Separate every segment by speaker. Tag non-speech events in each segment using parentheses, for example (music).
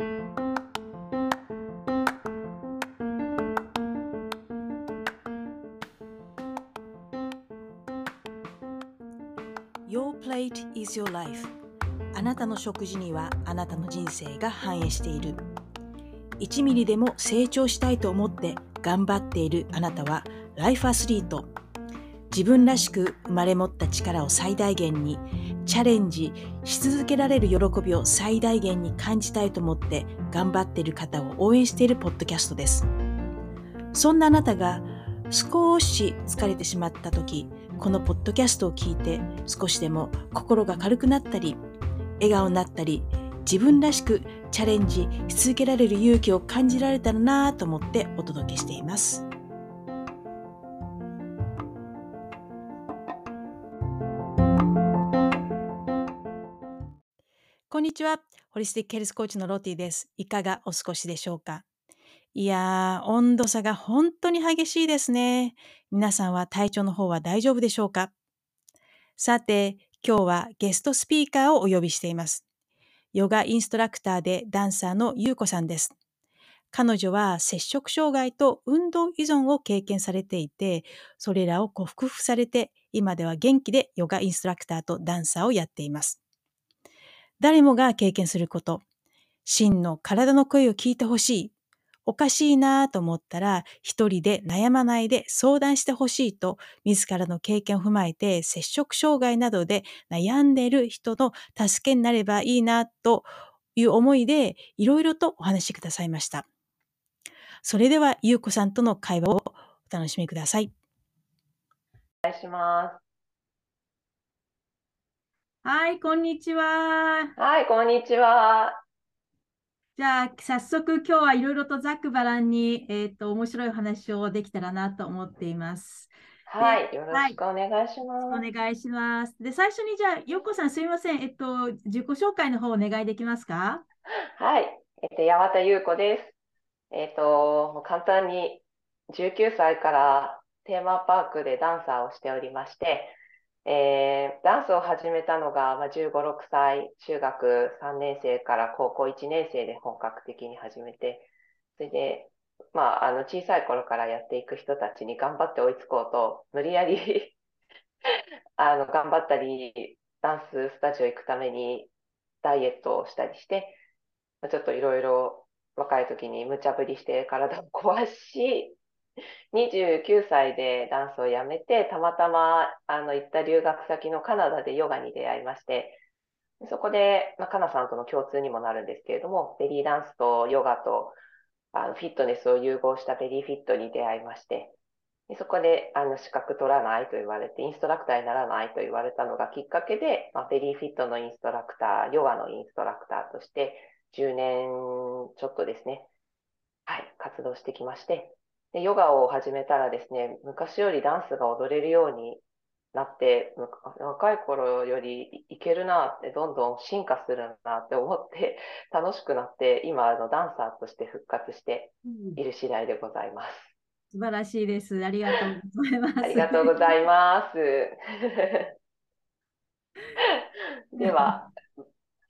Speaker 1: Your plate is your life. あなたの食事にはあなたの人生が反映している。1ミリでも成長したいと思って頑張っているあなたはライフアスリート自分らしく生まれ持った力を最大限にチャレンジし続けられる喜びを最大限に感じたいと思って頑張っている方を応援しているポッドキャストです。そんなあなたが少し疲れてしまった時このポッドキャストを聞いて少しでも心が軽くなったり笑顔になったり自分らしくチャレンジし続けられる勇気を感じられたらなぁと思ってお届けしています。こんにちはホリスティックヘルスコーチのロティですいかがお過ごしでしょうか？いやー、温度差が本当に激しいですね。皆さんは体調の方は大丈夫でしょうか？さて、今日はゲストスピーカーをお呼びしています。ヨガインストラクターでダンサーのゆうこさんです。彼女は摂食障害と運動依存を経験されていて、それらを克服されて、今では元気でヨガインストラクターとダンサーをやっています。誰もが経験すること、真の体の声を聞いてほしいおかしいなと思ったら、一人で悩まないで相談してほしいと、自らの経験を踏まえて、摂食障害などで悩んでいる人の助けになればいいなという思いで、いろいろとお話しくださいました。それでは、ゆうこさんとの会話をお楽しみください。
Speaker 2: お願いします。
Speaker 1: はい、こんにちは。
Speaker 2: はい、こんにちは。
Speaker 1: じゃあ、早速今日はいろいろとざっくばらんに、えっ、ー、と、面白い話をできたらなと思っています。
Speaker 2: はい、よろしくお願いします。
Speaker 1: はい、お願いします。で、最初にじゃあ、よっこさんすみません。えっと、自己紹介の方お願いできますか？
Speaker 2: はい、えっと、八幡優子です。えっと、簡単に19歳からテーマパークでダンサーをしておりまして、えー、ダンスを始めたのが、まあ、15、6歳、中学3年生から高校1年生で本格的に始めて、それで、まあ、あの小さい頃からやっていく人たちに頑張って追いつこうと、無理やり (laughs) あの頑張ったり、ダンススタジオ行くためにダイエットをしたりして、ちょっといろいろ若い時に無茶ぶりして体を壊し、(laughs) 29歳でダンスをやめて、たまたまあの行った留学先のカナダでヨガに出会いまして、そこで、まあ、カナさんとの共通にもなるんですけれども、ベリーダンスとヨガとあのフィットネスを融合したベリーフィットに出会いまして、でそこであの資格取らないと言われて、インストラクターにならないと言われたのがきっかけで、まあ、ベリーフィットのインストラクター、ヨガのインストラクターとして、10年ちょっとですね、はい、活動してきまして、でヨガを始めたらですね、昔よりダンスが踊れるようになって、若い頃よりいけるなって、どんどん進化するなって思って、(laughs) 楽しくなって、今、あのダンサーとして復活している次第でございます。
Speaker 1: 素晴らしいです。ありがとうございます。あ
Speaker 2: りがとうございます。(laughs) では、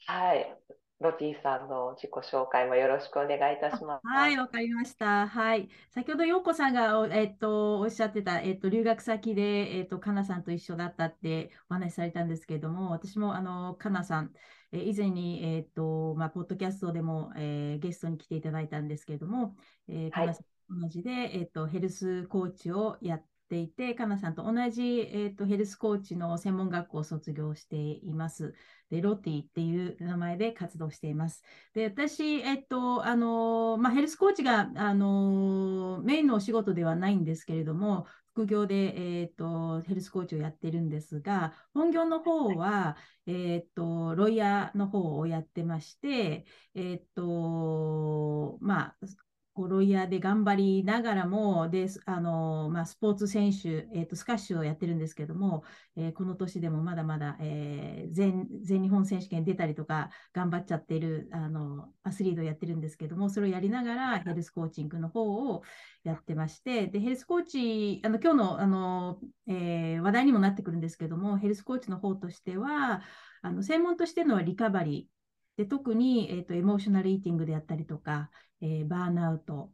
Speaker 2: はい。ロティさんの自己紹介もよろしくお願いいたします。
Speaker 1: はい、わかりました。はい。先ほど陽子さんが、えっと、おっしゃってた、えっと、留学先で、えっと、かなさんと一緒だったってお話しされたんですけれども、私も、あの、かなさん、え以前に、えっと、まあ、ポッドキャストでも、えー、ゲストに来ていただいたんですけれども、えー、かなさん同じで、えっと、ヘルスコーチをやっていて、かなさんと同じ、えーと、ヘルスコーチの専門学校を卒業しています。で、ロティっていう名前で活動しています。で、私、えっ、と、あのまあ、ヘルスコーチが、あのメインのお仕事ではないんですけれども、副業で、えーと、ヘルスコーチをやってるんですが、本業の方は、えーと、ロイヤーの方をやってまして、えーとまあ、ロイヤーで頑張りながらも、であのまあ、スポーツ選手、えーと、スカッシュをやってるんですけども、えー、この年でもまだまだ、えー、全全日本選手権出たりとか、頑張っちゃってるあのアスリートをやってるんですけども、それをやりながらヘルスコーチングの方をやってまして、でヘルスコーチ、あの今日のあの、えー、話題にもなってくるんですけども、ヘルスコーチの方としては、あの専門としてのリカバリー、で特に、えーと、エモーショナルイーティングであったりとか、えー、バーンアウト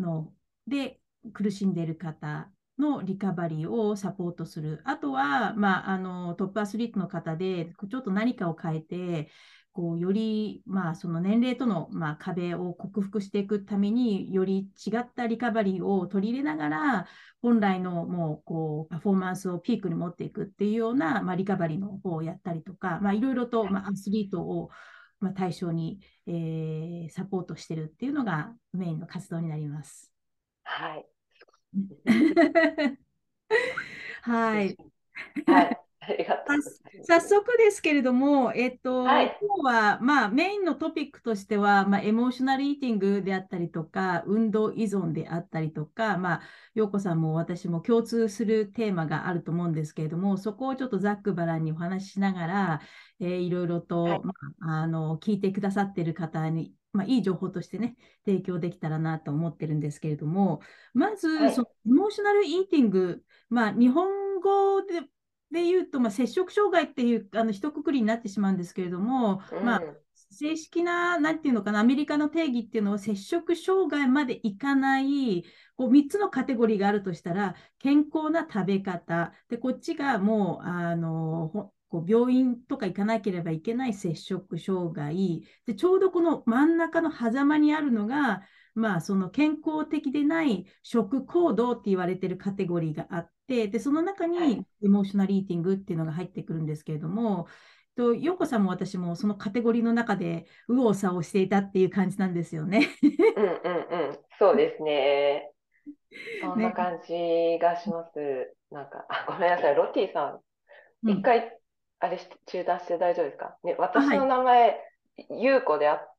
Speaker 1: ので苦しんでいる方のリカバリーをサポートする。あとは、まあ、あのトップアスリートの方で、ちょっと何かを変えて、こうより、まあ、その年齢との、まあ、壁を克服していくためにより違ったリカバリーを取り入れながら本来のもうこうパフォーマンスをピークに持っていくっていうような、まあ、リカバリーの方をやったりとか、まあ、いろいろと、まあ、アスリートを、まあ、対象に、えー、サポートしてるっていうのがメインの活動になります。
Speaker 2: はい。(laughs)
Speaker 1: はい。
Speaker 2: はいありがとう
Speaker 1: 早速ですけれども、えっと、
Speaker 2: はい、
Speaker 1: 今日は、まあ、メインのトピックとしては、まあ、エモーショナルイーティングであったりとか、運動依存であったりとか、まあ、陽子さんも私も共通するテーマがあると思うんですけれども、そこをちょっとざっくばらんにお話ししながら、えー、いろいろと、はい、まあ、あの聞いてくださっている方に、まあ、いい情報としてね、提供できたらなと思ってるんですけれども、まず、はい、そのエモーショナルイーティング、まあ、日本語でで言うと、まあ、摂食障害っていうあの一括りになってしまうんですけれども、うん、まあ、正式な、なんていうのかな、アメリカの定義っていうのは、摂食障害までいかない、こう3つのカテゴリーがあるとしたら、健康な食べ方、でこっちがもう、あのこう病院とか行かなければいけない摂食障害。で、ちょうどこの真ん中の狭間にあるのが、まあ、その健康的でない食行動って言われてるカテゴリーがあって、で、その中にエモーショナルイーティングっていうのが入ってくるんですけれども、と陽子さんも私もそのカテゴリーの中で右往左往していたっていう感じなんですよね。
Speaker 2: うんうんうん、そうですね。(laughs) そんな感じがします。ね、なんか、あ、ごめんなさい、ロティさん、一、うん、回、あれ中断して大丈夫ですか？ね、私の名前、はい、ゆうこであっ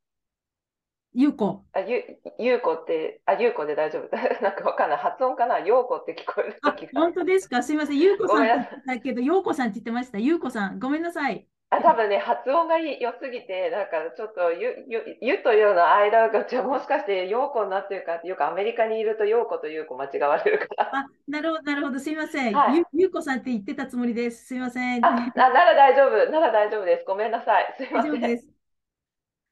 Speaker 1: ゆうこ。
Speaker 2: あ、ゆ、ゆうこって、あ、ゆうこで大丈夫。(laughs) なんかわかんない。発音かな？ようこって聞こえる時
Speaker 1: が。本当ですか？すみません。ゆうこさんだけど、ようこさんって言ってました。ゆうこさん。ごめんなさい。
Speaker 2: あ、多分ね、発音が良すぎて、なんかちょっとゆ、ゆ、ゆというの間が、じゃもしかしてようこになってるかっていうか、アメリカにいるとようことゆうこ間違われるから。
Speaker 1: あ、なるほど、なるほど。すみません。はい、ゆ、ゆうこさんって言ってたつもりです。すみません。
Speaker 2: あ、ななら大丈夫。なら大丈夫です。ごめんなさい。すみません。
Speaker 1: 大丈夫です。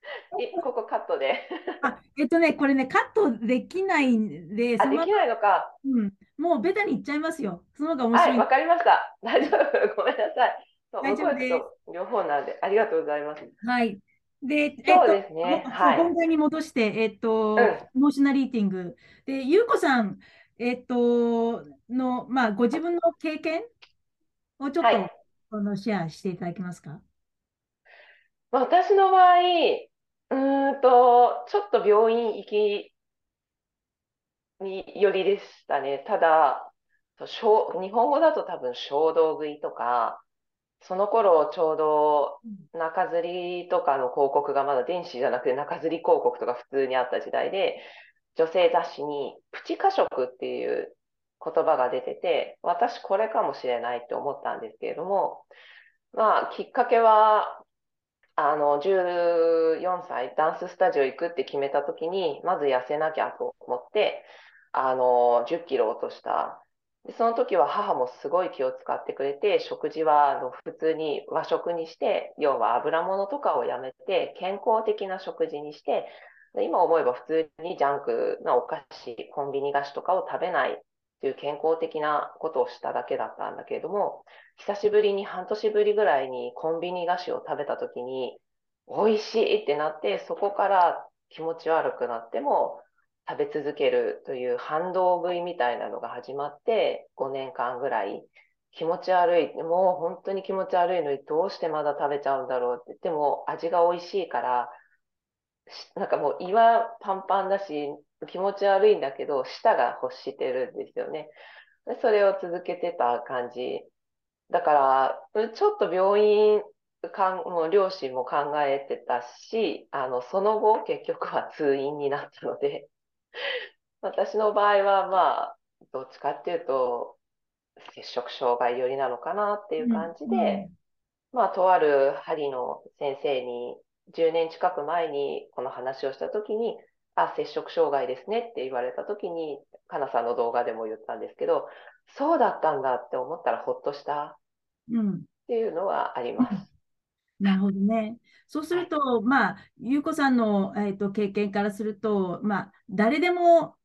Speaker 1: (laughs)
Speaker 2: ここカットで。
Speaker 1: あ、えっとね、これね、カットできないんで、
Speaker 2: あ、できないのか。
Speaker 1: うん、もうベタにいっちゃいますよ。その方が面
Speaker 2: 白い。はい、わかりました。(laughs) 大丈夫。ごめんなさい。そう大丈夫です。両方なんで、ありがとうございます。
Speaker 1: はい。で、
Speaker 2: そうですね。
Speaker 1: はい、本題に戻して、えっと、うん、エモーショナリーティング。で、ゆうこさん、えっと、の、まあ、ご自分の経験をちょっと、はい、このシェアしていただけますか？
Speaker 2: 私の場合、うんと、ちょっと病院行きによりでしたね。ただ、日本語だと多分衝動食いとか、その頃ちょうど中吊りとかの広告がまだ電子じゃなくて中吊り広告とか普通にあった時代で、女性雑誌にプチ過食っていう言葉が出てて、私これかもしれないって思ったんですけれども、まあきっかけはあの、14歳、ダンススタジオ行くって決めた時に、まず痩せなきゃと思って、あの、10キロ落とした。でその時は母もすごい気を使ってくれて、食事はあの普通に和食にして、要は油物とかをやめて、健康的な食事にして、今思えば普通にジャンクなお菓子、コンビニ菓子とかを食べないっていう健康的なことをしただけだったんだけれども、久しぶりに半年ぶりぐらいにコンビニ菓子を食べたときに、美味しいってなって、そこから気持ち悪くなっても食べ続けるという反動食いみたいなのが始まって、5年間ぐらい。気持ち悪い、もう本当に気持ち悪いのにどうしてまだ食べちゃうんだろうって、でも味が美味しいから、なんかもう胃はパンパンだし、気持ち悪いんだけど、舌が欲してるんですよね。でそれを続けてた感じ。だから、ちょっと病院かん、もう両親も考えてたし、あの、その後、結局は通院になったので、(laughs) 私の場合は、まあ、どっちかっていうと、摂食障害寄りなのかなっていう感じで、うんうん、まあ、とある針の先生に、10年近く前にこの話をしたときに、あ、摂食障害ですねって言われたときに、かなさんの動画でも言ったんですけど、そうだったんだって思ったらほっとしたっていうのはあります。
Speaker 1: なるほどね。そうす
Speaker 2: はい。
Speaker 1: ると、まあ、ゆうこさんの、えーと、経験からすると、まあ、誰でも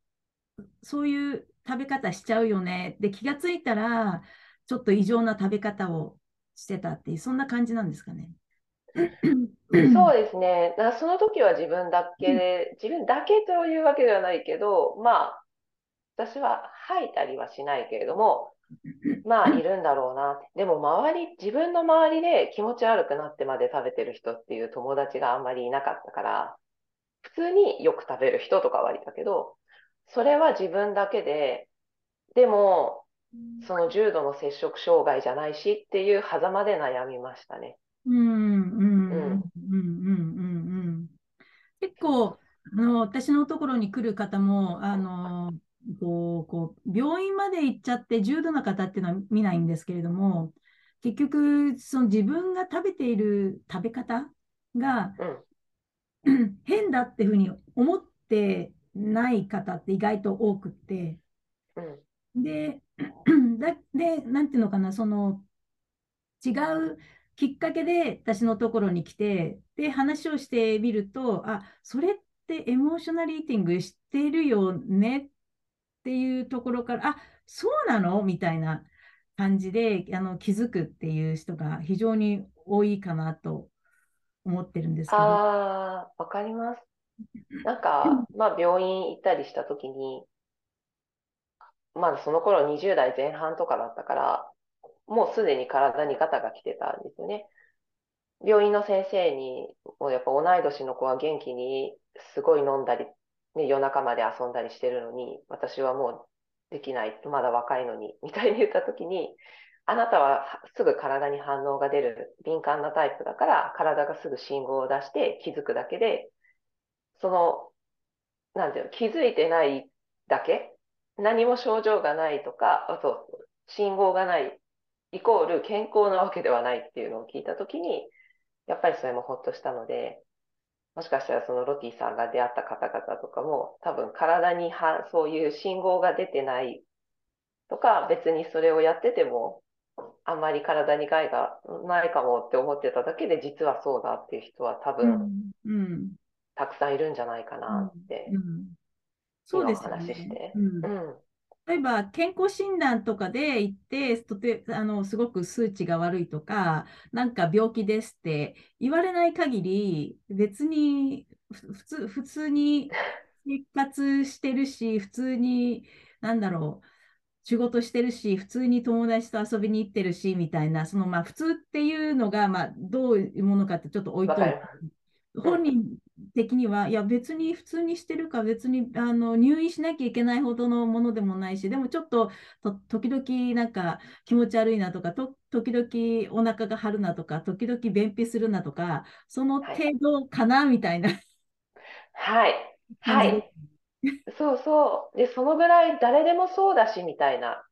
Speaker 1: そういう食べ方しちゃうよね。で、気がついたら、ちょっと異常な食べ方をしてたっていう、そんな感じなんですかね。
Speaker 2: そうですね。だその時は自分だけで、自分だけというわけではないけど、まあ、私は吐いたりはしないけれども、まあ、いるんだろうな。でも、周り、自分の周りで気持ち悪くなってまで食べてる人っていう友達があんまりいなかったから、普通によく食べる人とかはいたけど、それは自分だけで、でも、その重度の摂食障害じゃないしっていう狭間で悩みましたね。
Speaker 1: うん、うん、うん、うん、
Speaker 2: うん。
Speaker 1: うん、うん。結構、あの、私のところに来る方も、あの、こう、こう、病院まで行っちゃって重度な方っていうのは見ないんですけれども、結局、その自分が食べている食べ方が
Speaker 2: うん。
Speaker 1: 変だっていうふうに思ってない方って意外と多くって、
Speaker 2: うん。
Speaker 1: で、(clears throat) だで、なんていうのかな、その違うきっかけで私のところに来て、で、話をしてみると、あ、それってエモーショナルイーティングしてるよねっていうところから、あ、そうなのみたいな感じであの気づくっていう人が非常に多いかなと思ってるんですけど。
Speaker 2: ああ、わかります。なんか、まあ、病院行ったりした時に、まだその頃20代前半とかだったから、もうすでに体にガタが来てたんですよね。病院の先生に、もうやっぱ同い年の子は元気にすごい飲んだり、ね、夜中まで遊んだりしてるのに、私はもうできない、まだ若いのに、みたいに言った時に、あなたはすぐ体に反応が出る敏感なタイプだから、体がすぐ信号を出して気づくだけで、その、なんていうの、気づいてないだけ、何も症状がないとか、あと、信号がない、イコール健康なわけではないっていうのを聞いたときに、やっぱりそれもほっとしたので、もしかしたらそのロティさんが出会った方々とかも、多分体にはそういう信号が出てないとか、別にそれをやってても、あんまり体に害がないかもって思ってただけで、実はそうだっていう人は多分、
Speaker 1: うん、うん、
Speaker 2: たくさんいるんじゃないか
Speaker 1: うん、
Speaker 2: なって
Speaker 1: うん。そうですよ
Speaker 2: 今お話し。て。
Speaker 1: うん。
Speaker 2: うん。
Speaker 1: 例えば健康診断とかで行って、とてあのすごく数値が悪いとか、なんか病気ですって言われない限り、別に普通普通に生活してるし、普通に、なんだろう、仕事してるし、普通に友達と遊びに行ってるし、みたいな、そのまあ普通っていうのが、まあ、どういうものかってちょっと置いといて。本人的には、いや、別に普通にしてるか、別にあの入院しなきゃいけないほどのものでもないし、でもちょっとと時々なんか気持ち悪いなとか、と時々お腹が張るなとか、時々便秘するなとか、その程
Speaker 2: はい。
Speaker 1: 度かなみたいな
Speaker 2: はい。はい。そうそう。で、そのぐらい誰でもそうだし、みたいな。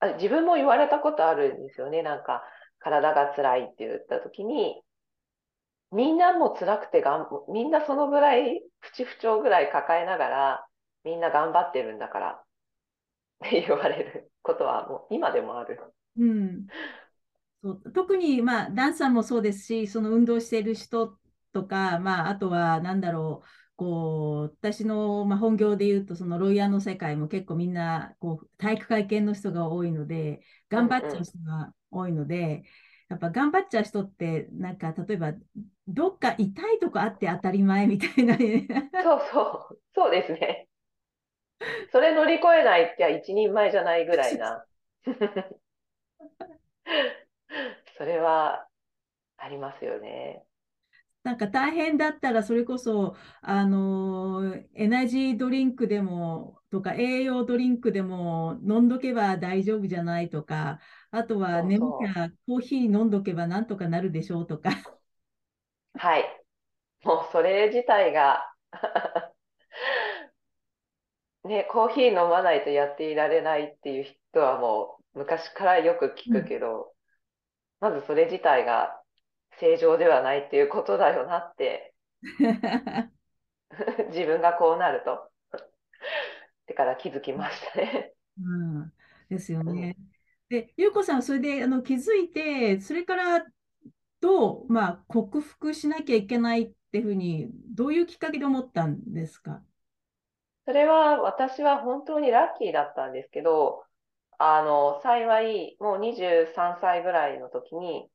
Speaker 2: あ、自分も言われたことあるんですよね。なんか、体が辛いって言った時に、みんなも辛くてがん、みんなそのぐらい、プチ不調ぐらい抱えながら、みんな頑張ってるんだから (laughs) って言われることはもう今でもある。
Speaker 1: うん。そう特に、まあ、ダンサーもそうですし、その運動している人とか、まあ、あとは、なんだろう、こう、私の、まあ、本業で言うと、そのロイヤーの世界も結構みんな、こう、体育会系の人が多いので、頑張っちゃう。人が多いので、やっぱ頑張っちゃう人って、なんか、例えば、どっか痛いとこあって当たり前みたいなね。
Speaker 2: そうそう。そうですね。それ乗り越えないって一人前じゃないぐらいな。(laughs) それはありますよね。
Speaker 1: なんか大変だったら、それこそ、あのエナジードリンクでも、とか、栄養ドリンクでも飲んどけば大丈夫じゃないとか、あとは眠気
Speaker 2: そう。
Speaker 1: はコーヒー飲んどけばなんとかなるでしょうとか。
Speaker 2: はい。もうそれ自体が (laughs) ね、コーヒー飲まないとやっていられないっていう人はもう昔からよく聞く
Speaker 1: うん
Speaker 2: けど、まずそれ自体が正常ではないっていうことだよなって (laughs) 自分がこうなると、(laughs) ってから気づきましたね。
Speaker 1: うん、ですよ
Speaker 2: うん。
Speaker 1: で、ゆうこさんそれであの気づいて、それからと、まあ、克服しなきゃいけないっていうふうに、どういうきっかけで思ったんですか？
Speaker 2: それは私は本当にラッキーだったんですけど、あの、幸い、もう23歳ぐらいの時に、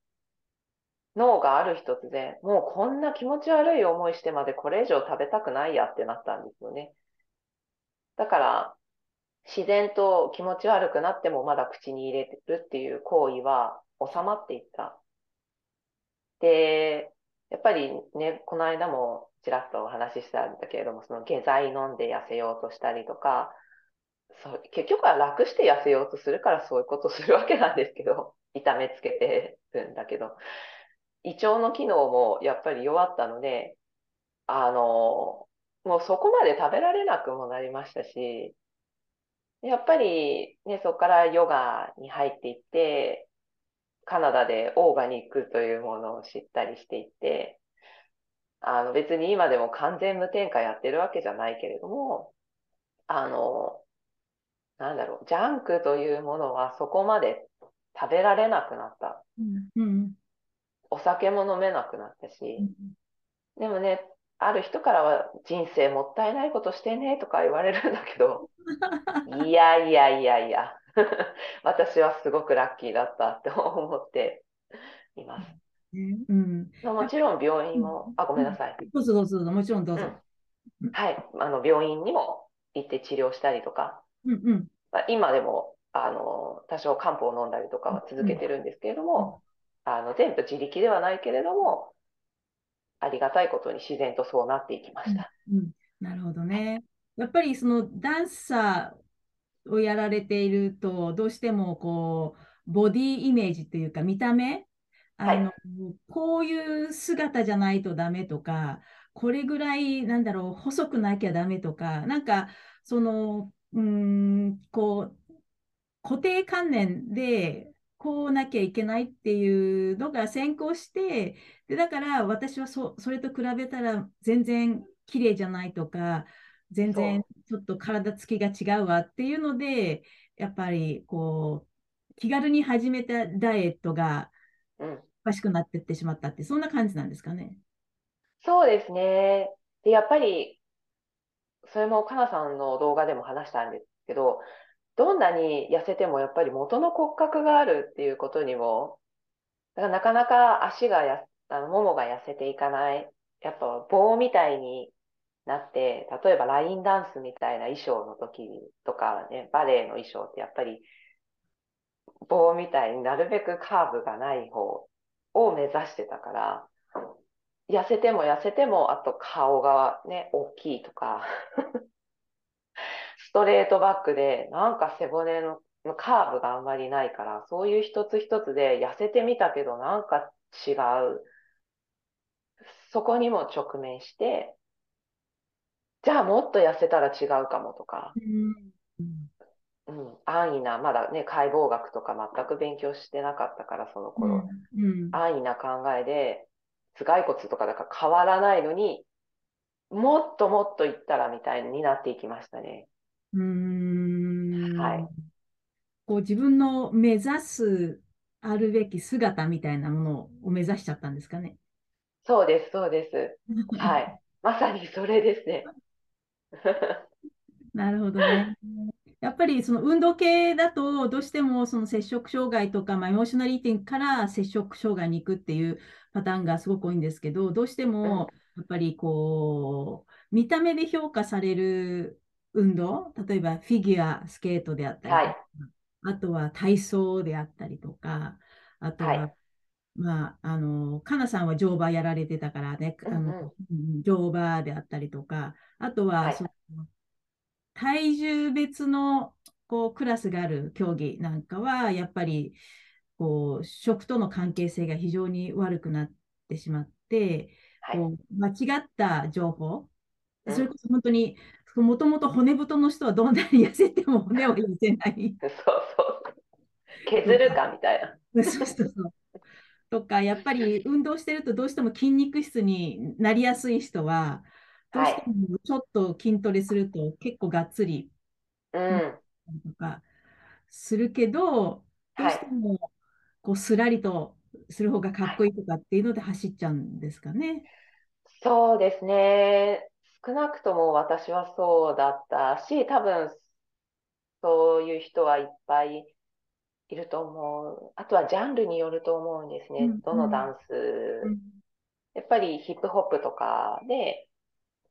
Speaker 2: 脳がある日突然、もうこんな気持ち悪い思いしてまでこれ以上食べたくないやってなったんですよね。だから、自然と気持ち悪くなってもまだ口に入れてるっていう行為は収まっていった。で、やっぱりね、この間もちらっとお話ししたんだけれども、その下剤飲んで痩せようとしたりとか、そう結局は楽して痩せようとするからそういうことするわけなんですけど、痛めつけてるんだけど、胃腸の機能もやっぱり弱ったので、あの、もうそこまで食べられなくもなりましたし、やっぱりね、そこからヨガに入っていって、カナダでオーガニックというものを知ったりしていって、あの別に今でも完全無添加やってるわけじゃないけれども、あの、なんだろう、ジャンクというものはそこまで食べられなくなった。
Speaker 1: うん、
Speaker 2: お酒も飲めなくなったし、でもね、ある人からは人生もったいないことしてねとか言われるんだけど、(laughs) いやいやいやいや、(laughs) 私はすごくラッキーだったって思っています。
Speaker 1: うん、
Speaker 2: もちろん病院も、あ、ごめんなさい。
Speaker 1: どうぞどうぞ、もちろんどうぞ。
Speaker 2: うん、はい、あの病院にも行って治療したりとか、
Speaker 1: うんうん、
Speaker 2: 今でもあの多少漢方を飲んだりとかは続けてるんですけれども、うん、あの全部自力ではないけれども、ありがたいことに自然とそうなっていきました。
Speaker 1: うん、なるほどね。やっぱりそのダンサーをやられていると、どうしてもこう、ボディイメージというか、見た目、あの、はい、こういう姿じゃないとダメとか、これぐらい、なんだろう、細くなきゃダメとか、なんか、その、うん、こう、固定観念で、こうなきゃいけないっていうのが先行して、でだから私はそそれと比べたら全然綺麗じゃないとか、全然ちょっと体つきが違うわっていうので、やっぱりこう、気軽に始めたダイエットがおかしくなっていってしまったって、そんな感じなんですかね。
Speaker 2: そうですね。で、やっぱり、それもかなさんの動画でも話したんですけど、どんなに痩せてもやっぱり元の骨格があるっていうことにも、だからなかなか足がや、あの、ももが痩せていかない。やっぱ棒みたいになって、例えばラインダンスみたいな衣装の時とかね、バレエの衣装ってやっぱり棒みたいになるべくカーブがない方を目指してたから、痩せても痩せても、あと顔がね、大きいとかストレートバックで、なんか背骨のカーブがあんまりないから、そういう一つ一つで痩せてみたけど、なんか違う。そこにも直面して、じゃあもっと痩せたら違うかもとか、うん、うん、安易な、まだね、解剖学とか全く勉強してなかったから、その頃、うん、安易な考えで、頭蓋骨とかだから変わらないのに、もっともっといったらみたいになっていきましたね。
Speaker 1: うん。
Speaker 2: はい。
Speaker 1: こう自分の目指すあるべき姿みたいなものを目指しちゃったんですかね？
Speaker 2: そうです、そうです。(laughs) はい。まさにそれですね。(laughs)
Speaker 1: なるほどね。やっぱりその運動系だと、どうしてもその摂食障害とか、まあ、エモーショナリティから摂食障害に行くっていうパターンがすごく多いんですけど、どうしてもやっぱりこう、見た目で評価される運動、例えばフィギュアスケートであったりはい、あとは体操であったりとか、あとは、はい、まあ、あの、かなさんは乗馬やられてたからね、あの、うん、乗馬であったりとか、あとは、はい、その体重別のこうクラスがある競技なんかは、やっぱりこう食との関係性が非常に悪くなってしまって、こう間違った情報、それこそ本当にもともと骨太の人はどんなに痩せても骨を痩せない。
Speaker 2: そうそう。削るかみたい
Speaker 1: な。そうそうそう。とか、やっぱり運動してるとどうしても筋肉質になりやすい人は、どうしてもちょっと筋トレすると結構がっつり、
Speaker 2: うん、
Speaker 1: とかするけど、どうしてもこうすらりとする方がかっこいいとかっていうので走っちゃうんですかね。
Speaker 2: そうですね。少なくとも私はそうだったし、多分そういう人はいっぱいいると思う。あとはジャンルによると思うんですね。
Speaker 1: うん
Speaker 2: どのダンス。
Speaker 1: うん
Speaker 2: やっぱりヒップホップとかで、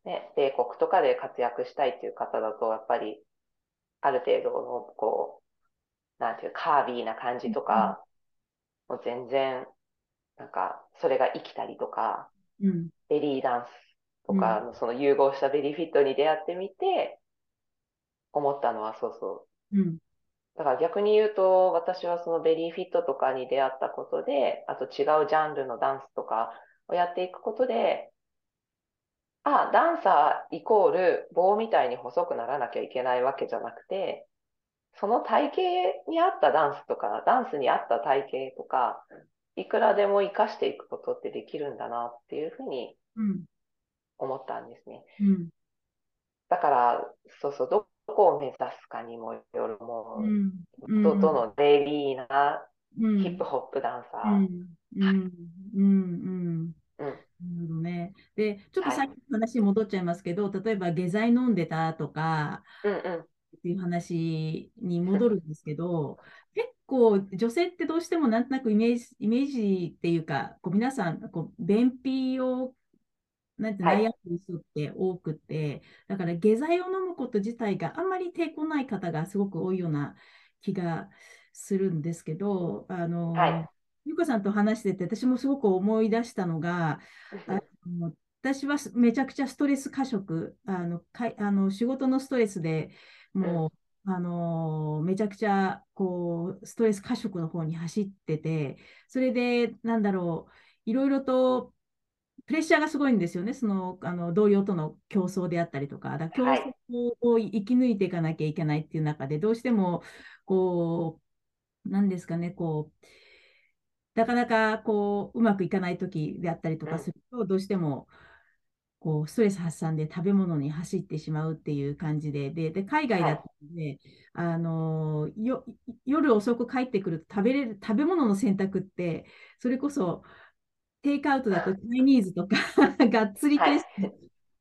Speaker 2: ね、米国とかで活躍したいっていう方だと、やっぱりある程度の、こう、なんていう、カービーな感じとか、もう全然、なんか、それが生きたりとか、
Speaker 1: うん
Speaker 2: ベリーダンスとかのその融合したベリーフィットに出会ってみて、思ったのはそうそう。
Speaker 1: うん。
Speaker 2: だから逆に言うと、私はそのベリーフィットとかに出会ったことで、あと違うジャンルのダンスとかをやっていくことで、あ、ダンサーイコール棒みたいに細くならなきゃいけないわけじゃなくて、その体型に合ったダンスとか、ダンスに合った体型とか、いくらでも活かしていくことってできるんだなっていうふうに
Speaker 1: うん
Speaker 2: 思ったんですね。
Speaker 1: うん。
Speaker 2: だから、そうそう、どこを目指すかにもよるも
Speaker 1: う
Speaker 2: う、
Speaker 1: ん。
Speaker 2: どどのベリーな
Speaker 1: うん。
Speaker 2: ヒップホップダンサー。
Speaker 1: うん。なるほどね。で、ちょっと
Speaker 2: はい。
Speaker 1: さっきの話に戻っちゃいますけど、例えば下剤飲んでたとか
Speaker 2: うんうん。
Speaker 1: っていう話に戻るんですけど、(laughs) 結構女性ってどうしてもなんとなくイメージ、イメージっていうか、こう皆さん、こう便秘をなんて
Speaker 2: はい。
Speaker 1: 悩んでる人って多くて、だから下剤を飲むこと自体があんまり抵抗ない方がすごく多いような気がするんですけど、あの、
Speaker 2: はい。
Speaker 1: ゆかさんと話してて、私もすごく思い出したのが、あの私はすめちゃくちゃストレス過食、あのかいあの仕事のストレスでもう、あのめちゃくちゃこうストレス過食の方に走ってて、それで、なんだろう、いろいろとプレッシャーがすごいんですよね、そのあの同僚との競争であったりとか、だ競争を生き抜いていかなきゃいけないっていう中で、どうしてもこう、なんですかね、こう、なかなかこううまくいかない時であったりとかすると、どうしてもこうストレス発散で食べ物に走ってしまうっていう感じで、で、で海外だったので、あのよ夜遅く帰ってくると食べれる食べ物の選択って、それこそテイクアウトだとチャイニーズとか (laughs) がっつり
Speaker 2: はい
Speaker 1: テイスト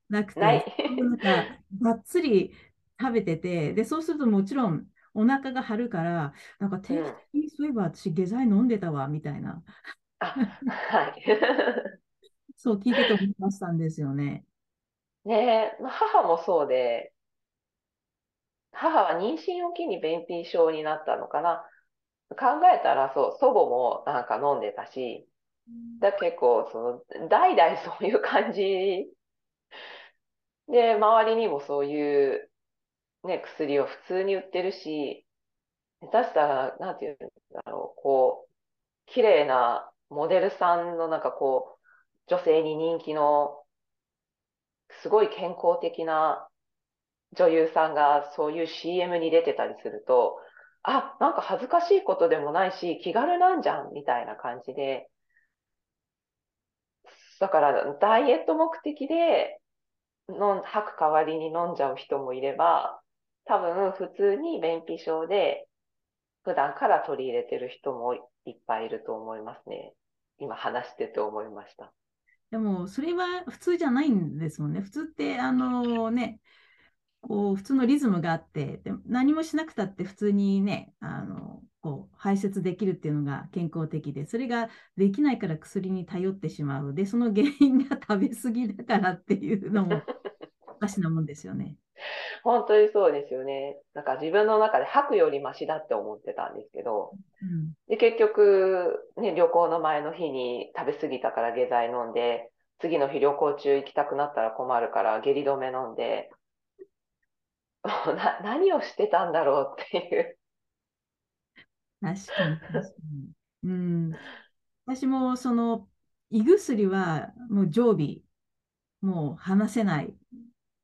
Speaker 1: なくて、
Speaker 2: ない
Speaker 1: なんかがっつり食べてて、で、そうするともちろんお腹が張るから、なんか定期的にそういえば私下剤飲んでたわみたいな、
Speaker 2: あ、はい。(laughs)
Speaker 1: そう聞いてて思いましたんですよね。
Speaker 2: ねえ、まあ母もそうで、母は妊娠を機に便秘症になったのかな。考えたら、そう、祖母もなんか飲んでたし、だ結構、その、代々そういう感じ。で、周りにもそういう、ね、薬を普通に売ってるし、下手したら、なんていうんだろう、こう、綺麗なモデルさんのなんかこう、女性に人気の、すごい健康的な女優さんがそういう CM に出てたりすると、あ、なんか恥ずかしいことでもないし、気軽なんじゃん、みたいな感じで、だから、ダイエット目的で、飲ん、吐く代わりに飲んじゃう人もいれば、多分普通に便秘症で、普段から取り入れてる人もいっぱいいると思いますね。今話してて思いました。
Speaker 1: でも、それは普通じゃないんですもんね。普通って、あのね、こう、普通のリズムがあって、で何もしなくたって普通にね、あの、こう、排泄できるっていうのが健康的で、それができないから薬に頼ってしまう。で、その原因が食べ過ぎだからっていうのも (laughs) おかしなもんですよね。
Speaker 2: 本当にそうですよね。なんか自分の中で吐くよりマシだって思ってたんですけど、
Speaker 1: うん。
Speaker 2: で、結局、ね、旅行の前の日に食べ過ぎたから下剤飲んで、次の日旅行中行きたくなったら困るから下痢止め飲んで、(laughs) 何をしてたんだろうっていう。
Speaker 1: 確かに、確かに。(laughs) うん。私も、その、胃薬はもう常備、もう離せない。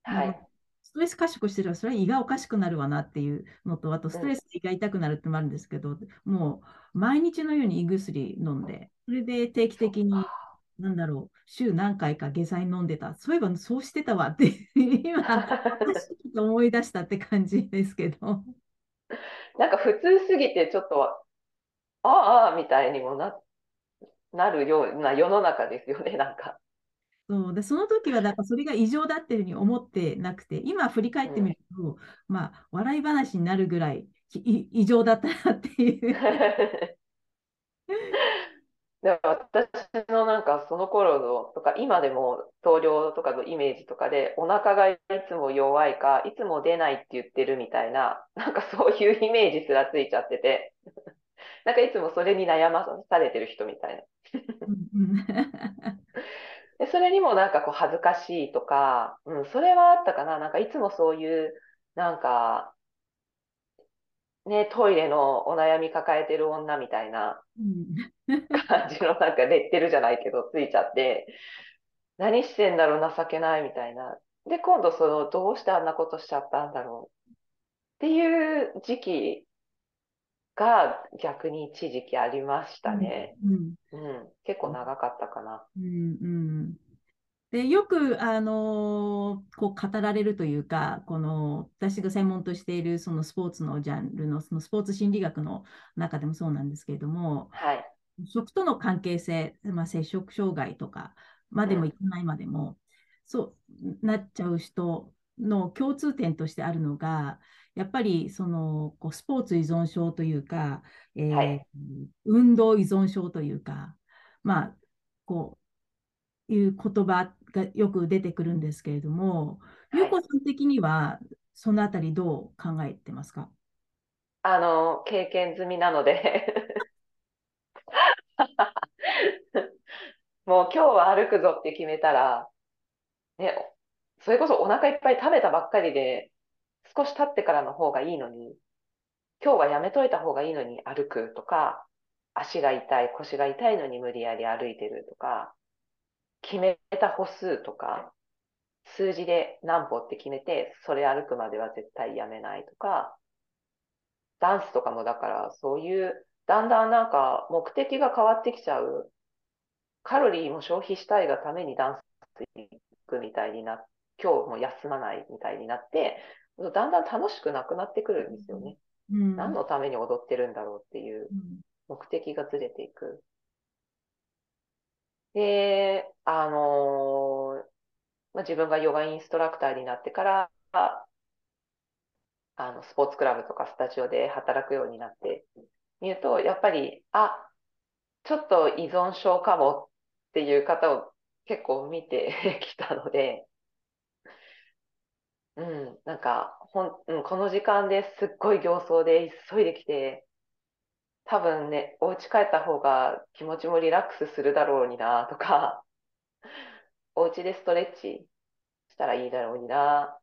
Speaker 2: はい。
Speaker 1: ストレス過食してれば、それは胃がおかしくなるわなっていうのと、あとストレスで胃が痛くなるってのもあるんですけど、もう毎日のように胃薬飲んで、それで定期的に、なんだろう、週何回か下剤飲んでた。そういえばそうしてたわって、今、(laughs) 思い出したって感じですけど。
Speaker 2: なんか普通すぎてちょっと、ああ、みたいにもな、なるような世の中ですよね、(laughs) なんか。
Speaker 1: そう。でその時はだからそれが異常だっていうふうに思ってなくて、今振り返ってみると、うん、まあ、笑い話になるぐらい異常だったなっていう (laughs)
Speaker 2: で私のなんかその頃のとか今でも投了とかのイメージとかでお腹がいつも弱いかいつも出ないって言ってるみたいな (laughs) なんかそういうイメージすらついちゃってて (laughs) なんかいつもそれに悩まされてる人みたいな。でそれにもなんかこう恥ずかしいとか、うん、それはあったかな。なんかいつもそういうなんかね、トイレのお悩み抱えてる女みたいな感じのなんかレッテルじゃないけどついちゃって、何してんだろう情けないみたいな。で、今度そのどうしてあんなことしちゃったんだろうっていう時期が逆に一時期ありましたね。うん、うん、結構長かったかな。
Speaker 1: うんうんでよく、あのー、こう語られるというか、この私が専門としているそのスポーツのジャンルのそのスポーツ心理学の中でもそうなんですけれども、
Speaker 2: はい、
Speaker 1: 食との関係性、まあ、摂食障害とかまでもいかないまでも、うん、そうなっちゃう人の共通点としてあるのが、やっぱりそのこうスポーツ依存症というか、えーはい、運動依存症というか、まあ、こういう言葉がよく出てくるんですけれども、ゆうこさん的にはそのあたりどう考えてますか？
Speaker 2: あの、経験済みなので。(laughs) もう今日は歩くぞって決めたら、ね、それこそお腹いっぱい食べたばっかりで、少し経ってからの方がいいのに、今日はやめといた方がいいのに歩くとか、足が痛い、腰が痛いのに無理やり歩いてるとか、決めた歩数とか、数字で何歩って決めて、それ歩くまでは絶対やめないとか、ダンスとかもだからそういう、だんだんなんか目的が変わってきちゃう。カロリーも消費したいがためにダンスに行くみたいになっ今日も休まないみたいになって、だんだん楽しくなくなってくるんですよね。うん、何のために踊ってるんだろうっていう目的がずれていく。で、あの、まあ、自分がヨガインストラクターになってから、あの、スポーツクラブとかスタジオで働くようになってみると、やっぱり、あ、ちょっと依存症かもっていう方を結構見て (laughs) きたので、うん、なんか、ほん、うん、この時間ですっごい形相で急いできて、多分ね、お家帰った方が気持ちもリラックスするだろうになとか、(laughs) お家でストレッチしたらいいだろうになっ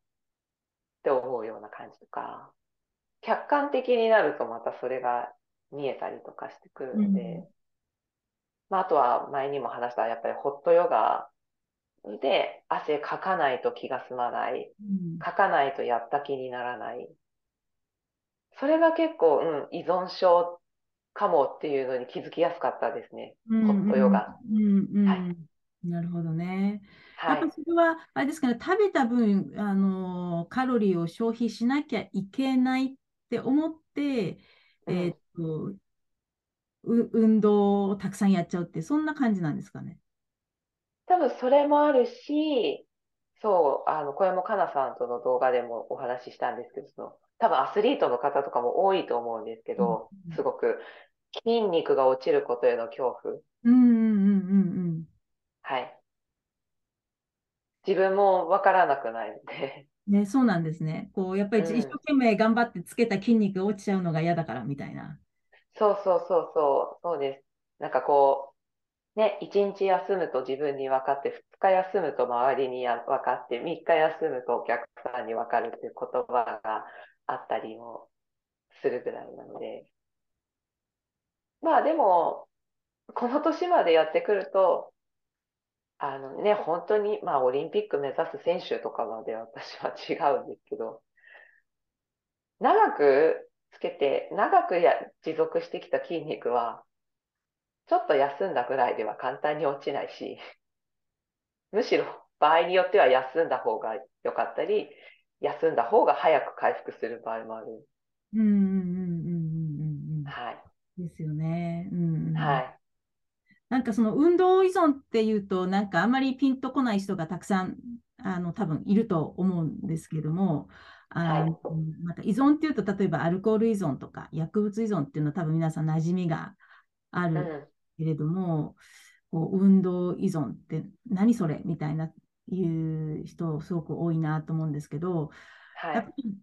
Speaker 2: て思うような感じとか、客観的になるとまたそれが見えたりとかしてくるので、うん、まあ、あとは前にも話したやっぱりホットヨガで汗かかないと気が済まない、うん、かかないとやった気にならない。それが結構、うん、依存症かもっていうのに気づきやすかったですね、ホットヨガ。
Speaker 1: なるほどね。はい、やっぱそれは、あれですかね、食べた分、あのカロリーを消費しなきゃいけないって思って、うん、えっと運動をたくさんやっちゃうって、そんな感じなんですかね？
Speaker 2: 多分それもあるし、そう、あの、小山かなさんとの動画でもお話ししたんですけど、その、多分アスリートの方とかも多いと思うんですけど、うん、すごく筋肉が落ちることへの恐怖。
Speaker 1: うんうんうんうんうん。
Speaker 2: はい。自分もわからなくないので。
Speaker 1: ね、そうなんですね。こう、やっぱり一生懸命頑張ってつけた筋肉が落ちちゃうのが嫌だからみたいな。
Speaker 2: そうそうそうそう、そうです。なんかこう、ね、一日休むと自分に分かって、二日休むと周りに分かって、三日休むとお客さんに分かるっていう言葉があったりもするぐらいなので。まあでも、この年までやってくると、あのね、本当に、まあオリンピック目指す選手とかまで (laughs) 私は違うんですけど、長くつけて、長くや持続してきた筋肉は、ちょっと休んだぐらいでは簡単に落ちないし、むしろ場合によっては休んだ方が良かったり、休んだ方が早く回復する場合もある。
Speaker 1: うんうんうんうんうんうん。
Speaker 2: はい。
Speaker 1: ですよね。うん、うん、
Speaker 2: はい。
Speaker 1: なんかその運動依存っていうと、なんかあんまりピンとこない人がたくさん、あの、多分いると思うんですけども、あの、なんか依存っていうと、例えばアルコール依存とか薬物依存っていうのは多分皆さん馴染みがあるけれども、こう運動依存って何それみたいないう人すごく多いなと思うんですけど、はい、やっぱり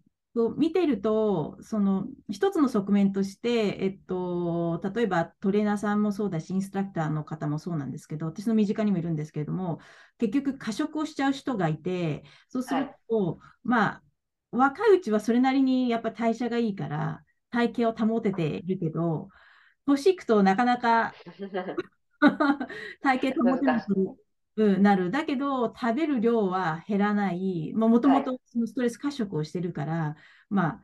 Speaker 1: 見てると、その一つの側面として、えっと、例えばトレーナーさんもそうだし、インストラクターの方もそうなんですけど、私の身近にもいるんですけれども、結局過食をしちゃう人がいて、そうすると、はい、まあ、若いうちはそれなりにやっぱ代謝がいいから、体型を保てているけど、年いくとなかなか (laughs) (laughs) 体型保てなくなる。だけど、食べる量は減らない。もともとストレス過食をしてるから、はい、まあ、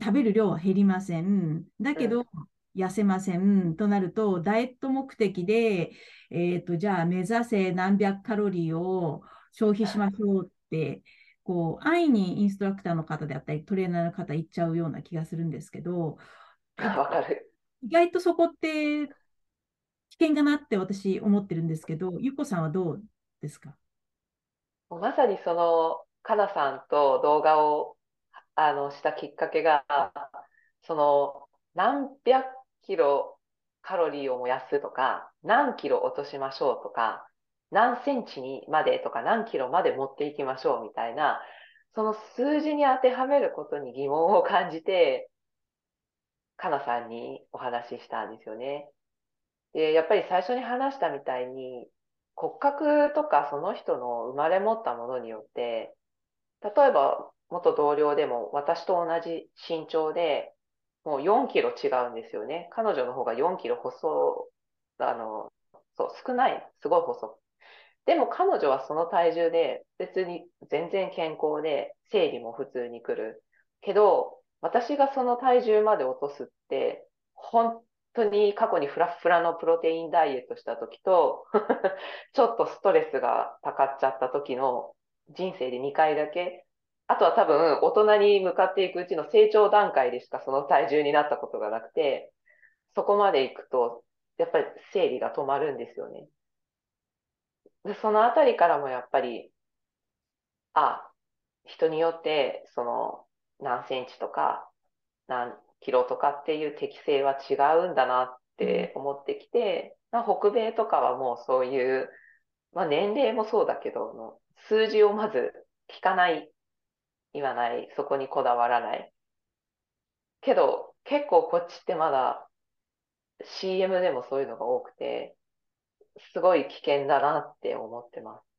Speaker 1: 食べる量は減りません。だけど、うん痩せませんとなると、ダイエット目的で、えっ、ー、と、じゃあ目指せ何百カロリーを消費しましょうって、こう、安易にインストラクターの方であったり、トレーナーの方言っちゃうような気がするんですけど、(laughs)
Speaker 2: わかる。
Speaker 1: 意外とそこって危険かなって私思ってるんですけど、ゆっこさんはどう？ですか？
Speaker 2: まさにその、かなさんと動画をあのしたきっかけが、その、何百キロカロリーを燃やすとか、何キロ落としましょうとか、何センチにまでとか何キロまで持っていきましょうみたいな、その数字に当てはめることに疑問を感じて、かなさんにお話ししたんですよね。で、やっぱり最初に話したみたいに、骨格とかその人の生まれ持ったものによって、例えば元同僚でも私と同じ身長で、もう4キロ違うんですよね。彼女の方が4キロ細、あの、そう、少ない。すごい細。でも彼女はその体重で別に全然健康で生理も普通に来る。けど、私がその体重まで落とすって、本当に過去にフラフラのプロテインダイエットした時と (laughs) ちょっとストレスがたかっちゃった時の人生で2回だけ、あとは多分大人に向かっていくうちの成長段階でしかその体重になったことがなくて、そこまで行くと、やっぱり生理が止まるんですよね。でそのあたりからもやっぱり、あ、人によって、その、何センチとか、何キロとかっていう適性は違うんだなって思ってきて、まあ、北米とかはもうそういう、まあ、年齢もそうだけど、の数字をまず聞かない、言わない、そこにこだわらない。けど、結構こっちってまだ CM でもそういうのが多くて、すごい危険だなって思ってます。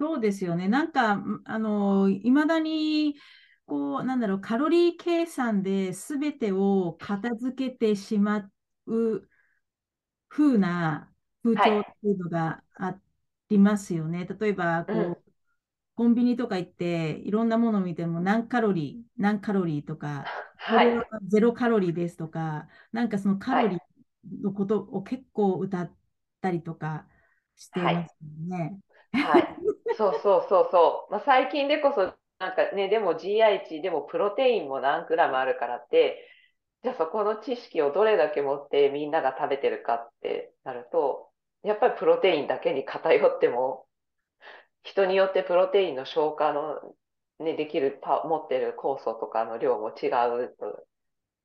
Speaker 1: そうですよね。なんか、あの、いまだに、こう、なんだろう、カロリー計算で全てを片付けてしまう風な風潮っていうのがありますよね。はい、例えば、こう、うん、コンビニとか行って、いろんなものを見ても何カロリー、何カロリーとか、これはゼロカロリーですとか、なんかそのカロリーのことを結構歌ったりとかしてますよね。
Speaker 2: はい、はい、そうそうそうそう。まあ、最近でこそなんかね、でも GI 値、でもプロテインも何グラムあるからって、じゃあそこの知識をどれだけ持ってみんなが食べてるかってなると、やっぱりプロテインだけに偏っても、人によってプロテインの消化の、ね、できる持ってる酵素とかの量も違うと。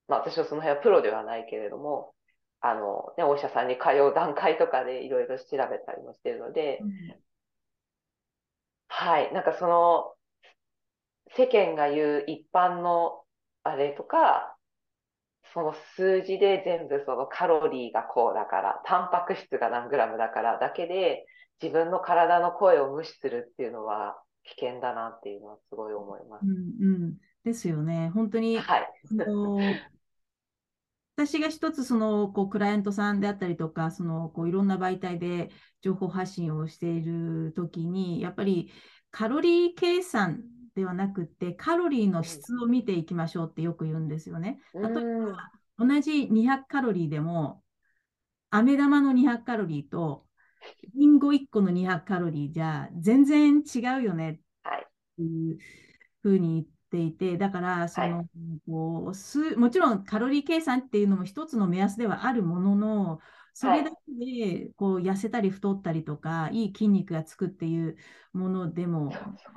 Speaker 2: まあ私はその辺はプロではないけれども、あの、ね、お医者さんに通う段階とかでいろいろ調べたりもしてるので、うん、はい、なんかその、世間が言う一般のあれとか、その数字で全部そのカロリーがこうだから、タンパク質が何グラムだからだけで自分の体の声を無視するっていうのは危険だなっていうのはすごい思います。
Speaker 1: うんうん、ですよね。本当に、はい、私が一つそのこうクライアントさんであったりとか、そのこういろんな媒体で情報発信をしているときに、やっぱりカロリー計算ではなくて、カロリーの質を見ていきましょうってよく言うんですよね。例えば、同じ200カロリーでも、飴玉の200カロリーと、リンゴ1個の200カロリーじゃ全然違うよね。っていうふうに言っていて、だからその、はい、こうすもちろんカロリー計算っていうのも一つの目安ではあるものの、それだけでこう痩せたり太ったりとか、いい筋肉がつくっていうものでも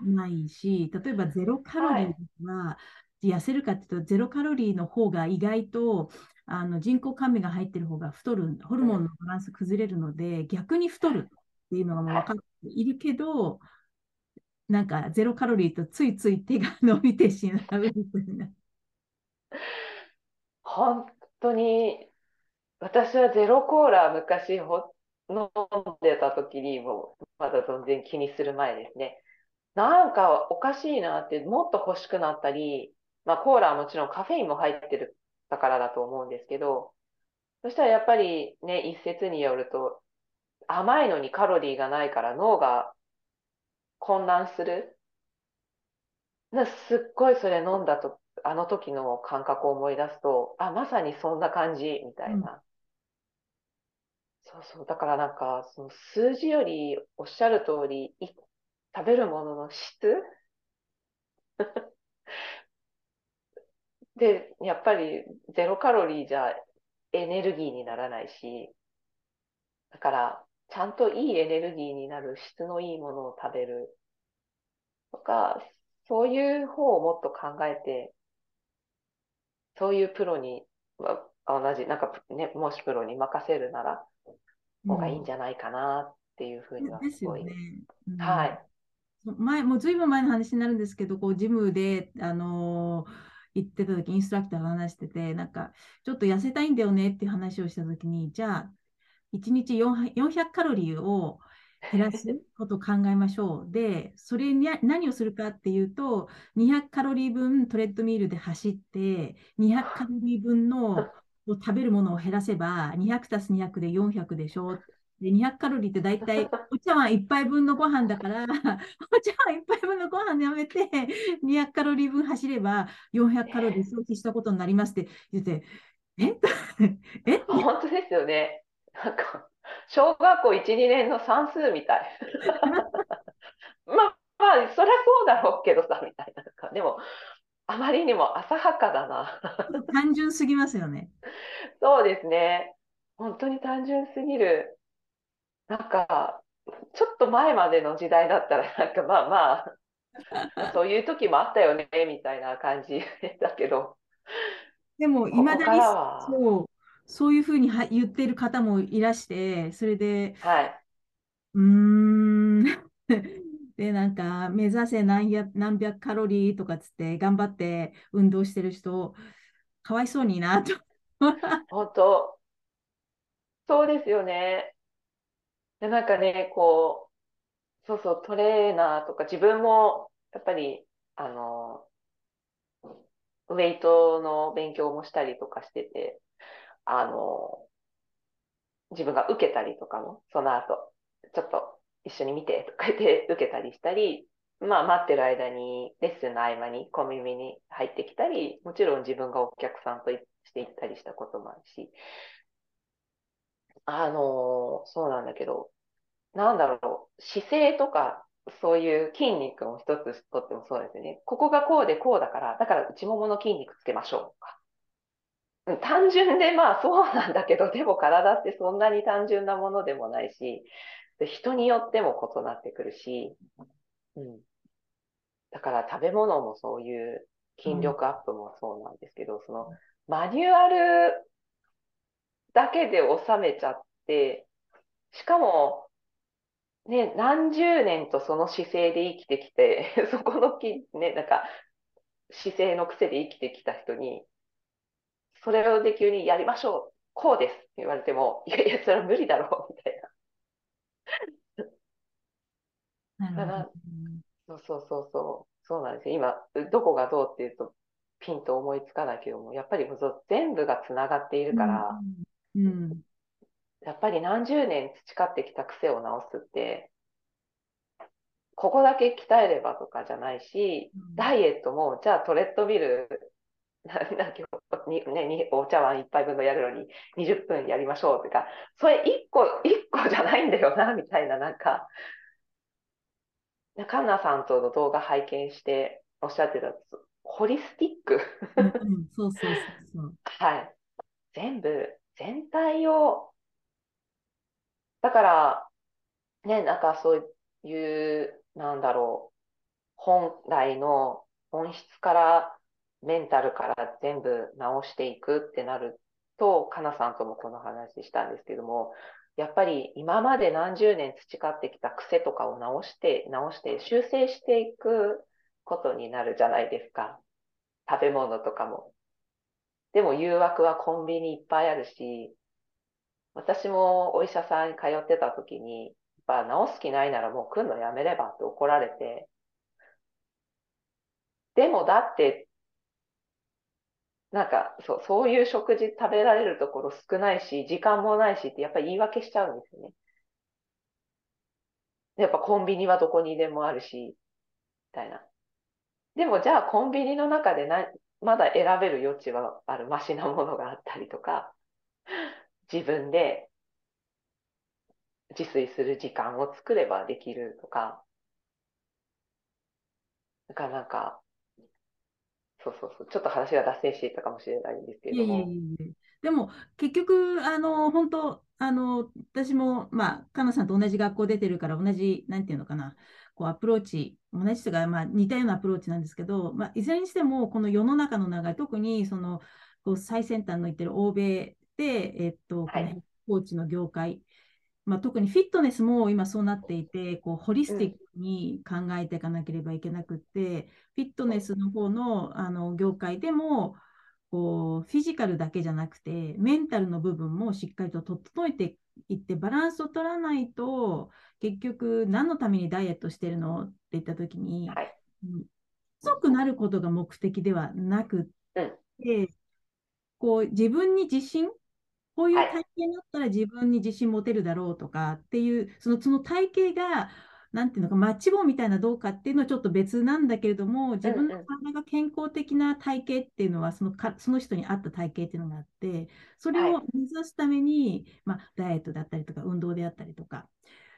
Speaker 1: ないし、例えばゼロカロリーは痩せるかっていうと、ゼロカロリーの方が意外とあの人工甘味が入ってる方が太る、ホルモンのバランス崩れるので、逆に太るっていうのがもう分かっているけど、なんかゼロカロリーとついつい手が伸びてしまうみたいな。(laughs)
Speaker 2: 本当に私はゼロコーラ昔ほ飲んでた時にもまだ全然気にする前ですね。なんかおかしいなってもっと欲しくなったり、まあコーラはもちろんカフェインも入ってるだからだと思うんですけど、そしたらやっぱりね、一説によると甘いのにカロリーがないから脳が混乱する。なすっごいそれ飲んだと、あの時の感覚を思い出すと、あ、まさにそんな感じ、みたいな。そうそう。だからなんか、その数字よりおっしゃる通り、い食べるものの質？(laughs) で、やっぱりゼロカロリーじゃエネルギーにならないし、だから、ちゃんといいエネルギーになる質のいいものを食べるとか、そういう方をもっと考えて、そういうプロに、同じ、なんかね、もしプロに任せるなら、方がいいんじゃないかなっていうふうにはすごい。ねうん、はい。
Speaker 1: 前、もうずいぶん前の話になるんですけど、こう、ジムで、あのー、行ってた時、インストラクターが話してて、なんか、ちょっと痩せたいんだよねっていう話をした時に、じゃあ、1日400カロリーを減らすことを考えましょう。(laughs) で、それに何をするかっていうと、200カロリー分トレッドミールで走って、200カロリー分の食べるものを減らせば、200たす200で400でしょ。で200カロリーって大体お茶碗1杯分のご飯だから、(laughs) お茶碗1杯分のご飯やめて、200カロリー分走れば400カロリー消費したことになりますって言って、え？(laughs)
Speaker 2: え？本当ですよね。なんか、小学校1、2年の算数みたい。(laughs) まあ、まあ、そりゃそうだろうけどさ、みたいな。でも、あまりにも浅はかだな。(laughs)
Speaker 1: 単純すぎますよね。
Speaker 2: そうですね。本当に単純すぎる。なんか、ちょっと前までの時代だったら、なんかまあまあ、そういう時もあったよね、みたいな感じだけど。
Speaker 1: でも、いまだにそうそういうふうには言ってる方もいらして、それで、
Speaker 2: はい。
Speaker 1: うーん、で、なんか、目指せ何や何百カロリーとかつって頑張って運動してる人、かわいそうになと。
Speaker 2: 本当、そうですよね。で、なんかね、こう、そうそう、トレーナーとか自分も、やっぱり、あの、ウェイトの勉強もしたりとかしてて、あの、自分が受けたりとかも、その後、ちょっと一緒に見てとか言って受けたりしたり、まあ待ってる間にレッスンの合間に小耳に入ってきたり、もちろん自分がお客さんとして行ったりしたこともあるし、あの、そうなんだけど、なんだろう、姿勢とか、そういう筋肉を一つとってもそうですね。ここがこうでこうだから、だから内ももの筋肉つけましょうとか。単純でまあそうなんだけど、でも体ってそんなに単純なものでもないし、人によっても異なってくるし、うん。だから食べ物もそういう筋力アップもそうなんですけど、うん、そのマニュアルだけで収めちゃって、しかも、ね、何十年とその姿勢で生きてきて、(laughs) そこのき、ね、なんか、姿勢の癖で生きてきた人に、それをで急にやりましょう。こうですって言われても、いやいや、それは無理だろう、みたいな。なるほど。そうそうそうそう。そうなんですよ。今、どこがどうっていうと、ピンと思いつかないけども、やっぱり全部がつながっているから、
Speaker 1: うん、うん、
Speaker 2: やっぱり何十年培ってきた癖を直すって、ここだけ鍛えればとかじゃないし、ダイエットも、じゃあトレッドミルなな今日に、ね、にお茶碗一杯分のやるのに20分やりましょうとか、それ1個、1個じゃないんだよな、みたいな、なんか、カンナさんとの動画拝見しておっしゃってた、ホリスティック
Speaker 1: うん、そうそうそうそう。
Speaker 2: はい。全部、全体をだから、ね、なんかそういう、なんだろう、本来の本質から、メンタルから全部直していくってなると、かなさんともこの話したんですけども、やっぱり今まで何十年培ってきた癖とかを直して、直して修正していくことになるじゃないですか。食べ物とかも。でも誘惑はコンビニいっぱいあるし、私もお医者さんに通ってた時に、やっぱ治す気ないならもう来んのやめればって怒られて、でもだってなんか、そう、そういう食事食べられるところ少ないし、時間もないしってやっぱり言い訳しちゃうんですよね。やっぱコンビニはどこにでもあるし、みたいな。でもじゃあコンビニの中でな、まだ選べる余地はあるマシなものがあったりとか、自分で自炊する時間を作ればできるとか、だかなか、そうそうそう、ちょっと話が脱線していたかもしれないんですけれども。いえいえいえ
Speaker 1: でも結局、あの本当あの、私も、まあ、かなさんと同じ学校出てるから、同じ、なんていうのかな、こうアプローチ、同じとか、まあ、似たようなアプローチなんですけど、まあ、いずれにしても、この世の中の流れ、特にそのこう最先端の言ってる欧米で、えっと、このコーチの業界、まあ、特にフィットネスも今そうなっていて、こうホリスティックに考えていかなければいけなくて、フィットネスの方のあの業界でもこうフィジカルだけじゃなくて、メンタルの部分もしっかりと整えていって、バランスを取らないと、結局何のためにダイエットしてるのって言った時に、はい、細くなることが目的ではなくて、うん、こう自分に自信こういう体型になったら自分に自信持てるだろうとかっていう、そのその体型が、なんていうのか、マッチ棒みたいなどうかっていうのはちょっと別なんだけれども、自分の体が健康的な体型っていうのはそのか、その人に合った体型っていうのがあって、それを目指すために、まあ、ダイエットだったりとか、運動であったりとか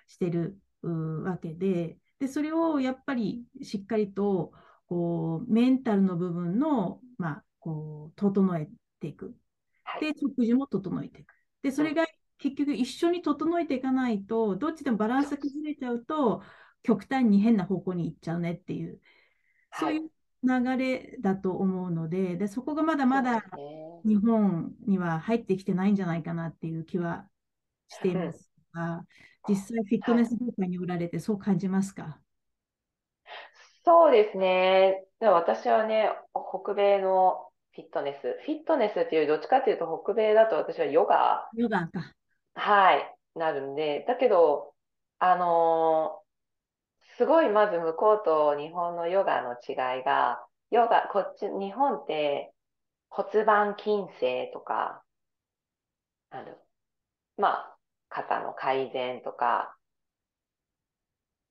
Speaker 1: してるわけで、で、それをやっぱりしっかりと、こう、メンタルの部分の、まあ、こう、整えていく。で、食事も整えていく。で、それが結局一緒に整えていかないと、どっちでもバランスが崩れちゃうと、極端に変な方向に行っちゃうねっていう、そういう流れだと思うので、でそこがまだまだ日本には入ってきてないんじゃないかなっていう気はしていますが、実際フィットネス業界におられてそう感じますか？
Speaker 2: そうですね。で私はね、北米のフィットネス。フィットネスっていう、どっちかっていうと、北米だと私はヨガ。
Speaker 1: ヨガか。
Speaker 2: はい、なるんで、だけど、あのー、すごいまず向こうと日本のヨガの違いが、ヨガ、こっち、日本って骨盤筋性とか、あの、まあ、肩の改善とか、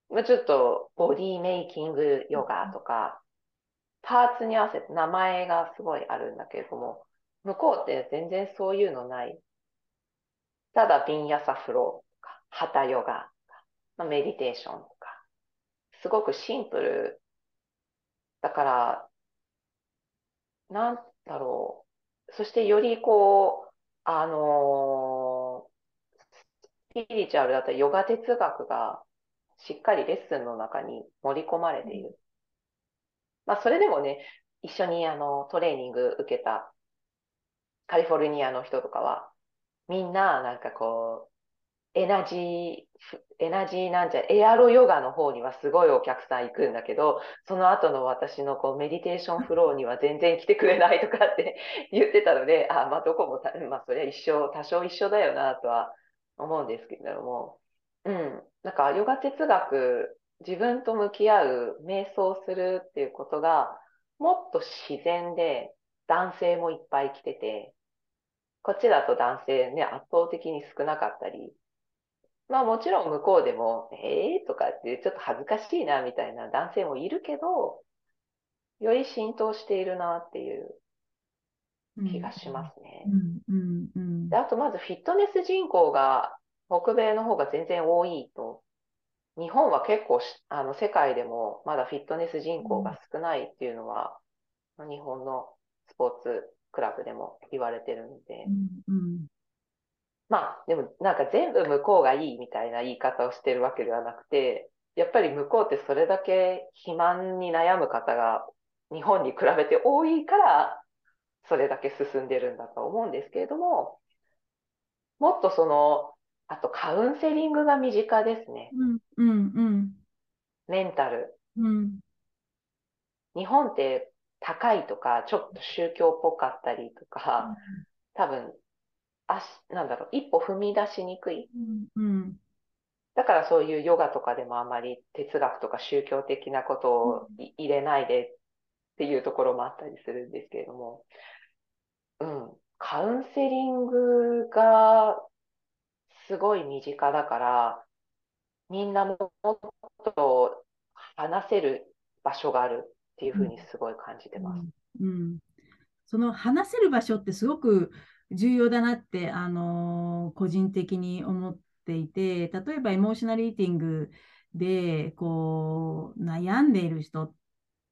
Speaker 2: まあ、ちょっとボディメイキングヨガとか、パーツに合わせて名前がすごいあるんだけれども、向こうって全然そういうのない。ただ、ビンヤサフローとか、ハタヨガとか、メディテーションとか、すごくシンプル。だから、なんだろう。そしてよりこう、あのー、スピリチュアルだったらヨガ哲学がしっかりレッスンの中に盛り込まれている。まあ、それでもね、一緒にあのトレーニング受けたカリフォルニアの人とかは、みんななんかこう、エナジー、エナジーなんじゃ、エアロヨガの方にはすごいお客さん行くんだけど、その後の私のこうメディテーションフローには全然来てくれないとかって (laughs) 言ってたので、あ、まあどこもまあそれは一緒、多少一緒だよなとは思うんですけども、うん、なんかヨガ哲学自分と向き合う、瞑想するっていうことが、もっと自然で、男性もいっぱい来てて、こっちだと男性ね、圧倒的に少なかったり、まあもちろん向こうでも、ええー、とかってちょっと恥ずかしいなみたいな男性もいるけど、より浸透しているなっていう気がしますね。であとまずフィットネス人口が北米の方が全然多いと。日本は結構あの世界でもまだフィットネス人口が少ないっていうのは、うん、日本のスポーツクラブでも言われてるんで、うんうん、まあ、でもなんか全部向こうがいいみたいな言い方をしてるわけではなくて、やっぱり向こうってそれだけ肥満に悩む方が日本に比べて多いから、それだけ進んでるんだと思うんですけれども、もっとその、あとカウンセリングが身近ですね。
Speaker 1: うん、うん、
Speaker 2: メンタル。
Speaker 1: うん、うん、
Speaker 2: 日本って高いとか、ちょっと宗教っぽかったりとか、多分、足、なんだろう、一歩踏み出しにくい。
Speaker 1: うん、うん、
Speaker 2: だからそういうヨガとかでもあまり哲学とか宗教的なことをい入れないでっていうところもあったりするんですけれども、うん、カウンセリングがすごい身近だから、みんなもっと話せる場所があるっていうふうにすごい感じてます。
Speaker 1: うん、その話せる場所ってすごく重要だなって、あの個人的に思っていて、例えばエモーショナルイーティングでこう悩んでいる人っ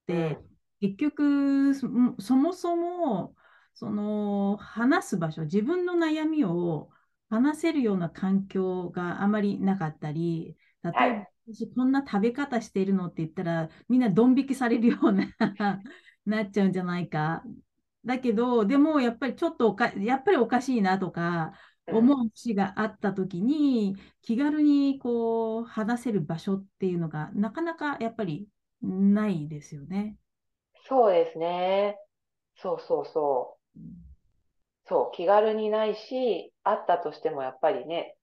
Speaker 1: て、結局そそもそもその話す場所、自分の悩みを話せるような環境があまりなかったり、例えば、
Speaker 2: はい。
Speaker 1: 私こんな食べ方してるのって言ったら、みんなドン引きされるような (laughs) なっちゃうんじゃないか。だけど、でもやっぱりちょっとおか、やっぱりおかしいなとか
Speaker 2: うん
Speaker 1: 思う節があったときに、気軽にこう話せる場所っていうのがなかなかやっぱりないですよね。
Speaker 2: そうですね。そうそうそう。そう、気軽にないし、あったとしてもやっぱりね、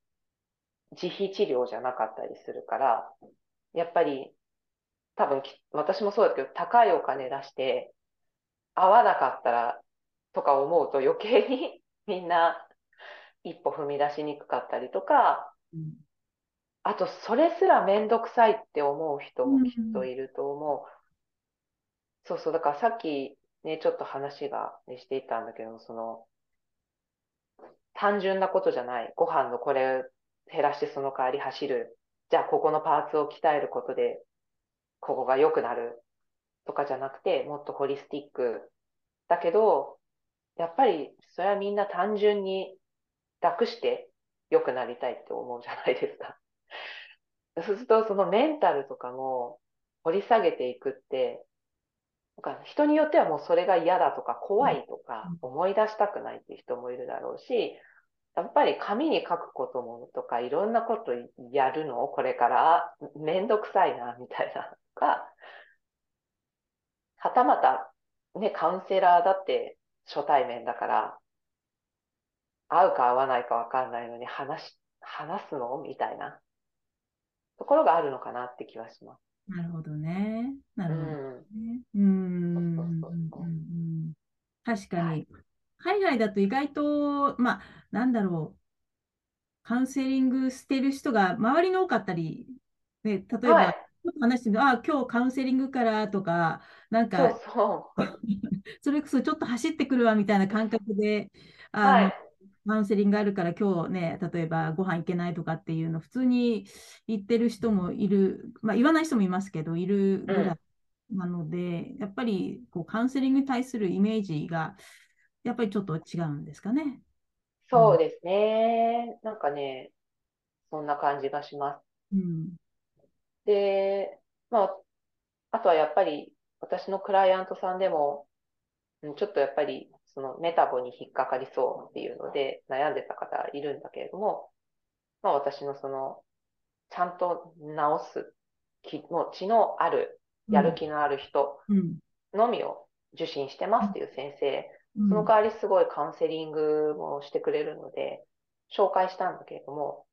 Speaker 2: 自費治療じゃなかったりするから、やっぱり、多分き私もそうだけど、高いお金出して、合わなかったら、とか思うと余計に (laughs) みんな一歩踏み出しにくかったりとか、
Speaker 1: うん
Speaker 2: あと、それすらめんどくさいって思う人もきっといると思う。そうそう、だからさっきね、ちょっと話が、ね、していたんだけど、その、単純なことじゃない。ご飯のこれ減らしてその代わり走る。じゃあ、ここのパーツを鍛えることで、ここが良くなる。とかじゃなくて、もっとホリスティック。だけど、やっぱり、それはみんな単純に楽して良くなりたいって思うじゃないですか。(laughs) そうすると、そのメンタルとかも掘り下げていくって、なんか人によってはもうそれが嫌だとか怖いとか思い出したくないっていう人もいるだろうし、やっぱり紙に書くこともとかいろんなことやるの？これから？めんどくさいなみたいなとか、はたまたね、カウンセラーだって初対面だから、会うか会わないかわかんないのに話し、話すの？みたいな。ところがあるのかなって気はします。
Speaker 1: なるほどね。な
Speaker 2: う
Speaker 1: るほど
Speaker 2: ん。
Speaker 1: ね。うん確か
Speaker 2: は
Speaker 1: に、海外だと意外と、まあ、なんだろう、カウンセリングしてる人が周りに多かったり、ね、例えば、
Speaker 2: はい。
Speaker 1: ちょっと話してるあ、今日カウンセリングからとか、なん
Speaker 2: そう
Speaker 1: か、
Speaker 2: そう。(laughs)
Speaker 1: それこそちょっと走ってくるわみたいな感覚で、あの、
Speaker 2: はい。
Speaker 1: カウンセリングがあるから今日ね、例えばご飯行けないとかっていうの、普通に言ってる人もいる、まあ言わない人もいますけど、いるぐらいなので、やっぱりこうカウンセリングに対するイメージが、やっぱりちょっと違うんですかね。
Speaker 2: そうですね。なんかね、そんな感じがします。
Speaker 1: うん。
Speaker 2: で、まあ、あとはやっぱり私のクライアントさんでも、うんちょっとやっぱりそのメタボに引っかかりそうっていうので悩んでた方いるんだけれども、まあ私のその、ちゃんと治す気持ちのある、やる気のある人
Speaker 1: うん。
Speaker 2: のみを受診してますっていう先生、
Speaker 1: うん
Speaker 2: その代わりすごいカウンセリングもしてくれるので、紹介したんだけれども、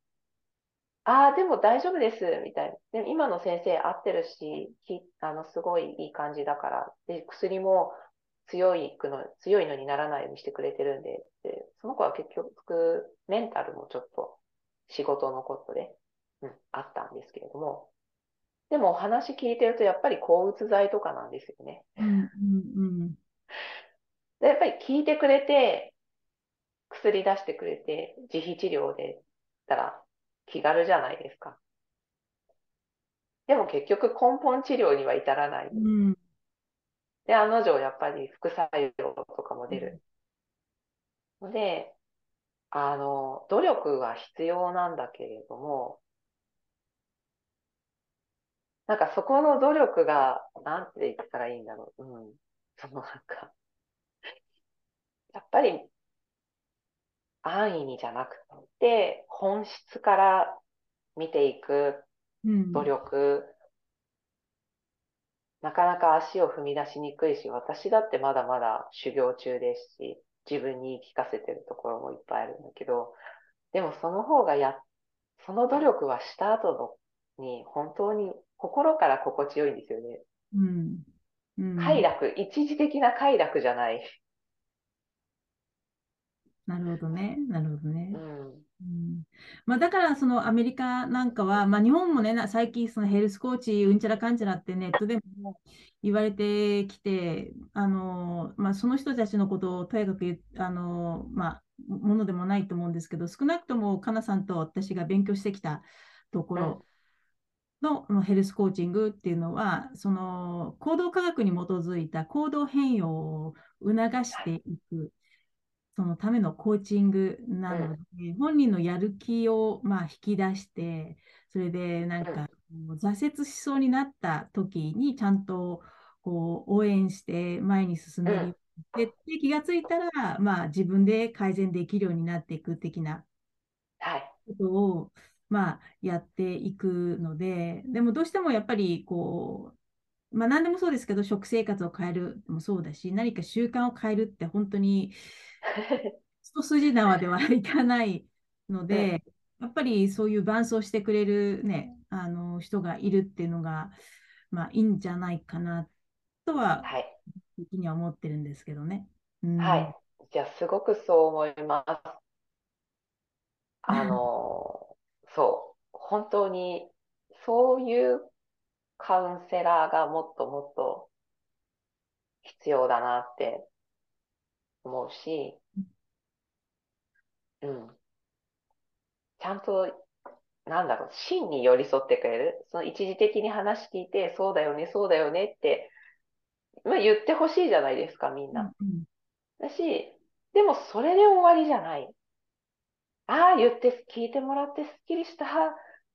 Speaker 2: ああ、でも大丈夫です、みたいな。で今の先生合ってるし、きあの、すごいいい感じだから、で、薬も強いの、強いのにならないようにしてくれてるんで、で、その子は結局、メンタルもちょっと仕事のことで、うん、あったんですけれども、でもお話聞いてると、やっぱり抗うつ剤とかなんですよね。
Speaker 1: うんうん
Speaker 2: で、やっぱり聞いてくれて、薬出してくれて、自費治療でたら気軽じゃないですか。でも結局根本治療には至らない。
Speaker 1: うんうん
Speaker 2: で、案の定やっぱり副作用とかも出る。ので、あの、努力は必要なんだけれども、なんかそこの努力が、なんて言ったらいいんだろう。うん。そのなんか、やっぱり安易にじゃなくて、本質から見ていく努力、なかなか足を踏み出しにくいし、私だってまだまだ修行中ですし、自分に言い聞かせてるところもいっぱいあるんだけど、でもその方がや、その努力はした後のに本当に心から心地よいんですよね。
Speaker 1: うん。
Speaker 2: うん、快楽、一時的な快楽じゃない。
Speaker 1: なるほどね。なるほどね。
Speaker 2: うん
Speaker 1: うんまあ、だからそのアメリカなんかは、まあ、日本もね、最近そのヘルスコーチ、うんちゃらかんちゃらってネットでも言われてきて、あのまあ、その人たちのことをとやかくあの、まあ、ものでもないと思うんですけど、少なくともかなさんと私が勉強してきたところの,、のヘルスコーチングっていうのは、その行動科学に基づいた行動変容を促していく。そのためのコーチングなので、うん、本人のやる気をまあ引き出して、それでなんか、挫折しそうになった時にちゃんとこう応援して前に進める。うん、で気がついたら、まあ、自分で改善できるようになっていく的なことを、まあ、やっていくので、でもどうしてもやっぱりこう、まあ、何でもそうですけど、食生活を変えるもそうだし、何か習慣を変えるって本当に (laughs) 一筋縄ではいかないので、やっぱりそういう伴走してくれる、ね、あの人がいるっていうのが、まあ、いいんじゃないかなとは、はい、的には思ってるんですけどね。
Speaker 2: うん、はい。じゃあ、すごくそう思います。あの、そう、本当に、そういうカウンセラーがもっともっと必要だなって思うし、うん。ちゃんと、なんだろう、真に寄り添ってくれる。その一時的に話聞いて、そうだよね、そうだよねって、まあ、言ってほしいじゃないですか、みんな。
Speaker 1: うん、
Speaker 2: だし、でもそれで終わりじゃない。ああ、言って、聞いてもらってすっきりした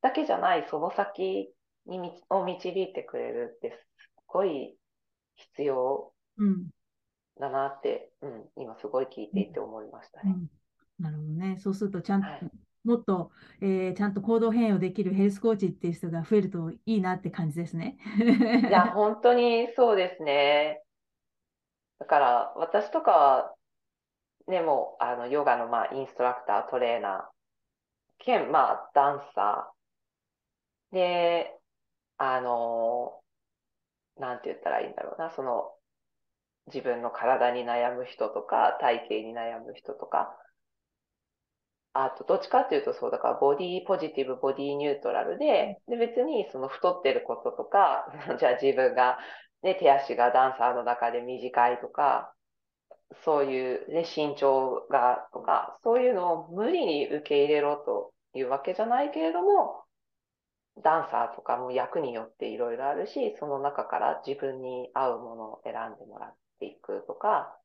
Speaker 2: だけじゃない、その先にを導いてくれるって、すっごい必要だなって、うん、今すごい聞いていて思いましたね。
Speaker 1: うんなるほどね。そうすると、ちゃんと、はい、もっと、えー、ちゃんと行動変容できるヘルスコーチっていう人が増えるといいなって感じですね。
Speaker 2: いや、本当にそうですね。だから、私とかは、ね、もう、あの、ヨガの、まあ、インストラクター、トレーナー、兼、まあ、ダンサー。で、あの、なんて言ったらいいんだろうな、その、自分の体に悩む人とか、体型に悩む人とか、あと、どっちかっていうとそうだから、ボディポジティブ、ボディニュートラルで、で、別にその太ってることとか、(laughs) じゃあ自分が、ね、手足がダンサーの中で短いとか、そういう、ね、身長がとか、そういうのを無理に受け入れろというわけじゃないけれども、ダンサーとかも役によっていろいろあるし、その中から自分に合うものを選んでもらっていくとか、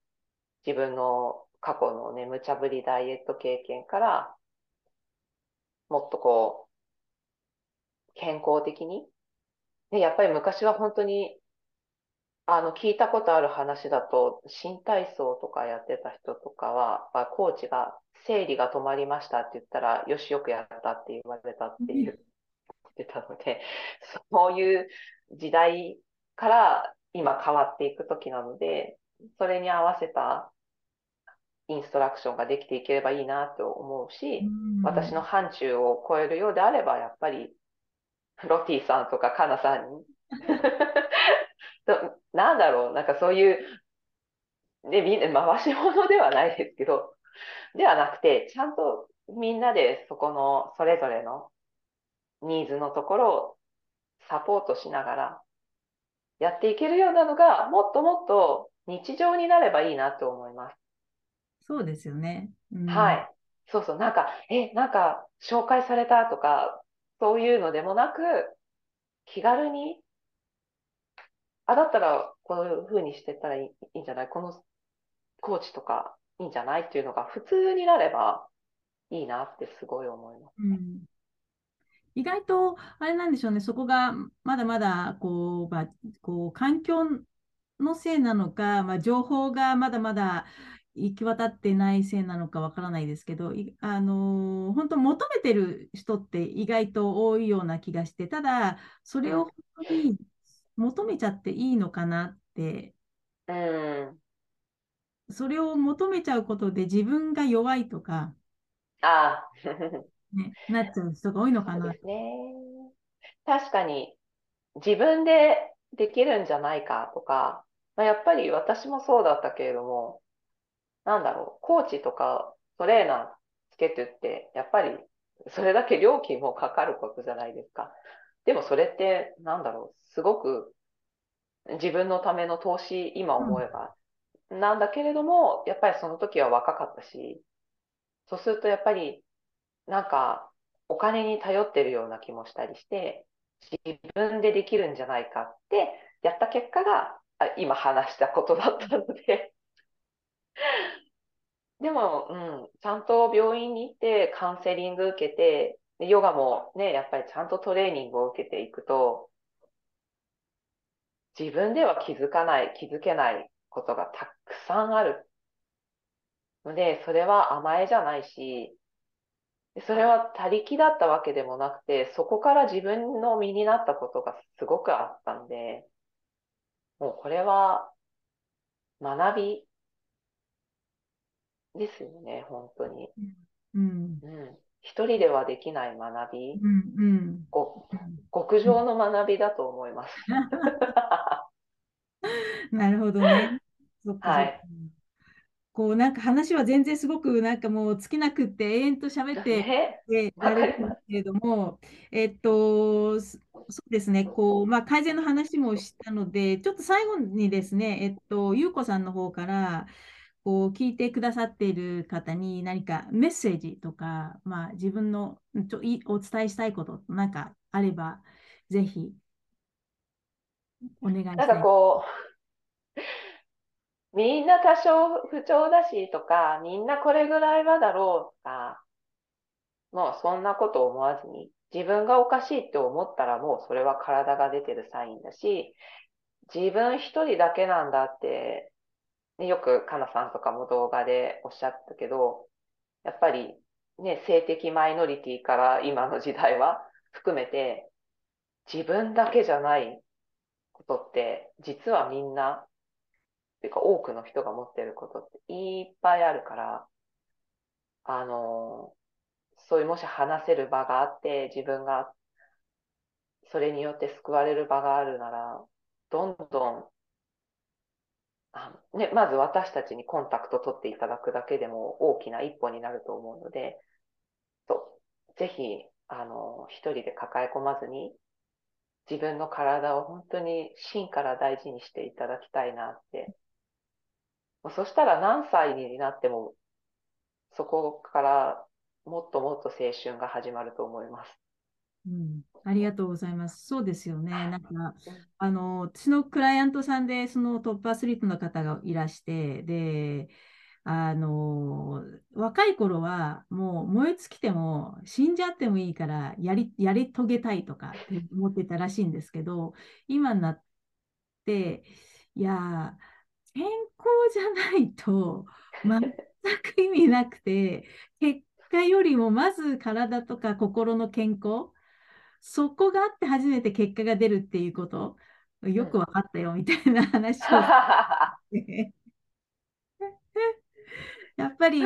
Speaker 2: 自分の過去のね、無茶ぶりダイエット経験から、もっとこう、健康的に。ね、やっぱり昔は本当に、あの、聞いたことある話だと、新体操とかやってた人とかは、コーチが、生理が止まりましたって言ったら、よし、よくやったって言われたっていう、言ってたので、そういう時代から今変わっていく時なので、それに合わせたインストラクションができていければいいなと思うし、私の範疇を超えるようであれば、やっぱり、ロティさんとかカナさんに。(laughs) なんだろう、なんかそういう、ね、みんな回し物ではないですけど、ではなくて、ちゃんとみんなでそこのそれぞれのニーズのところをサポートしながらやっていけるようなのが、もっともっと日常になればいいなと思います。
Speaker 1: そうですよね。
Speaker 2: うん、はい。そうそう。なんか、え、なんか、紹介されたとか、そういうのでもなく、気軽に、あ、だったら、こういう風にしてったらいいいいんじゃない？このコーチとかいいんじゃない？っていうのが普通になれば、いいなってすごい思います。
Speaker 1: うん意外と、あれなんでしょうね、そこがまだまだこう、まあ、こう環境のせいなのか、まあ、情報がまだまだ行き渡ってないせいなのかわからないですけど、あのー、本当求めてる人って意外と多いような気がして、ただ、それを本当に求めちゃっていいのかなって、
Speaker 2: うん、
Speaker 1: それを求めちゃうことで自分が弱いとか、
Speaker 2: あ
Speaker 1: ね、なっちゃう人が多いのかな。
Speaker 2: ね。確かに、自分でできるんじゃないかとか、まあ、やっぱり私もそうだったけれども、なんだろう、コーチとかトレーナーつけてって、やっぱりそれだけ料金もかかることじゃないですか。でもそれって、なんだろう、すごく自分のための投資、今思えば、なんだけれども、やっぱりその時は若かったし、そうするとやっぱりなんか、お金に頼ってるような気もしたりして、自分でできるんじゃないかってやった結果が、今話したことだったので。(laughs) でも、うん、ちゃんと病院に行ってカウンセリング受けて、ヨガもね、やっぱりちゃんとトレーニングを受けていくと、自分では気づかない、気づけないことがたくさんある。ので、それは甘えじゃないし、それは他力だったわけでもなくて、そこから自分の身になったことがすごくあったんで、もうこれは学びですよね、本当に。
Speaker 1: うん。
Speaker 2: うん。一人ではできない学び、
Speaker 1: うんうん、
Speaker 2: 極上の学びだと思います。(laughs)
Speaker 1: なるほどね。
Speaker 2: はい。
Speaker 1: こうなんか話は全然すごくなんかもう尽きなくって永遠と喋ってられるんですけれども、えっと、そうですね、こう、まあ、改善の話もしたので、ちょっと最後にですね、えっと、ゆうこさんの方から、こう聞いてくださっている方に何かメッセージとか、まあ、自分のちょいお伝えしたいことなんかあれば、ぜひお願いします。
Speaker 2: なんかこうみんな多少不調だしとか、みんなこれぐらいはだろうとか、もうそんなこと思わずに、自分がおかしいって思ったらもうそれは体が出てるサインだし、自分一人だけなんだって、ね、よくかなさんとかも動画でおっしゃったけど、やっぱりね、性的マイノリティから今の時代は含めて、自分だけじゃないことって、実はみんなていうか多くの人が持ってることっていっぱいあるから、あの、そういうもし話せる場があって、自分がそれによって救われる場があるなら、どんどん、あね、まず私たちにコンタクト取っていただくだけでも大きな一歩になると思うので、とぜひ、あの、一人で抱え込まずに、自分の体を本当に芯から大事にしていただきたいなってそしたら何歳になっても、そこからもっともっと青春が始まると思います。
Speaker 1: うん、ありがとうございます。そうですよね。なんか、あの、私のクライアントさんで、そのトップアスリートの方がいらして、で、あの、若い頃はもう燃え尽きても死んじゃってもいいからやり、やり遂げたいとかって思ってたらしいんですけど、今になって、いや健康じゃないと全く意味なくて、結果よりもまず体とか心の健康、そこがあって初めて結果が出るっていうこと、よく分かったよみたいな話を (laughs) やっぱり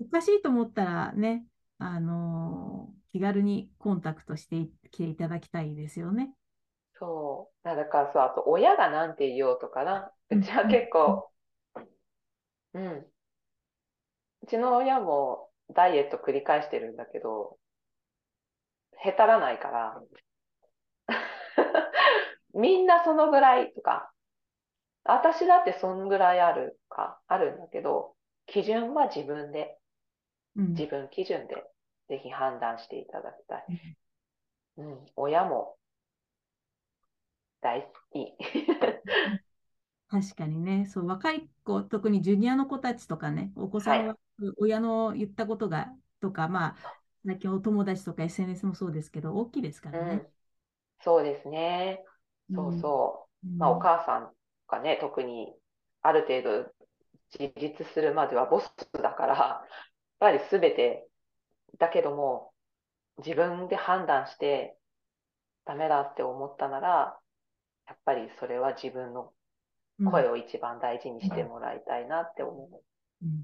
Speaker 1: おかしいと思ったらね、あのー、気軽にコンタクトしてきていただきたいですよね。
Speaker 2: そう。だからそう、あと親がなんて言おうとかな。うちは結構、うん。うちの親もダイエット繰り返してるんだけど、へたらないから、(laughs) みんなそのぐらいとか、私だってそんぐらいあるか、あるんだけど、基準は自分で、自分基準でぜひ判断していただきたい。うん、親も大好き。
Speaker 1: 確かにね、そう、若い子、特にジュニアの子たちとかね、お子さんは親の言ったことがとか、まあ、最近お友達とか SNS もそうですけど、大きいですか
Speaker 2: う
Speaker 1: らね。
Speaker 2: ん、そうですね。そうそう。まあ、お母さんがね、特にある程度自立するまではボスだから、やっぱり全て、だけども、自分で判断してダメだって思ったなら、やっぱりそれは自分の
Speaker 1: うん
Speaker 2: 声を一番大事にしてもらいたいなって思う。
Speaker 1: うん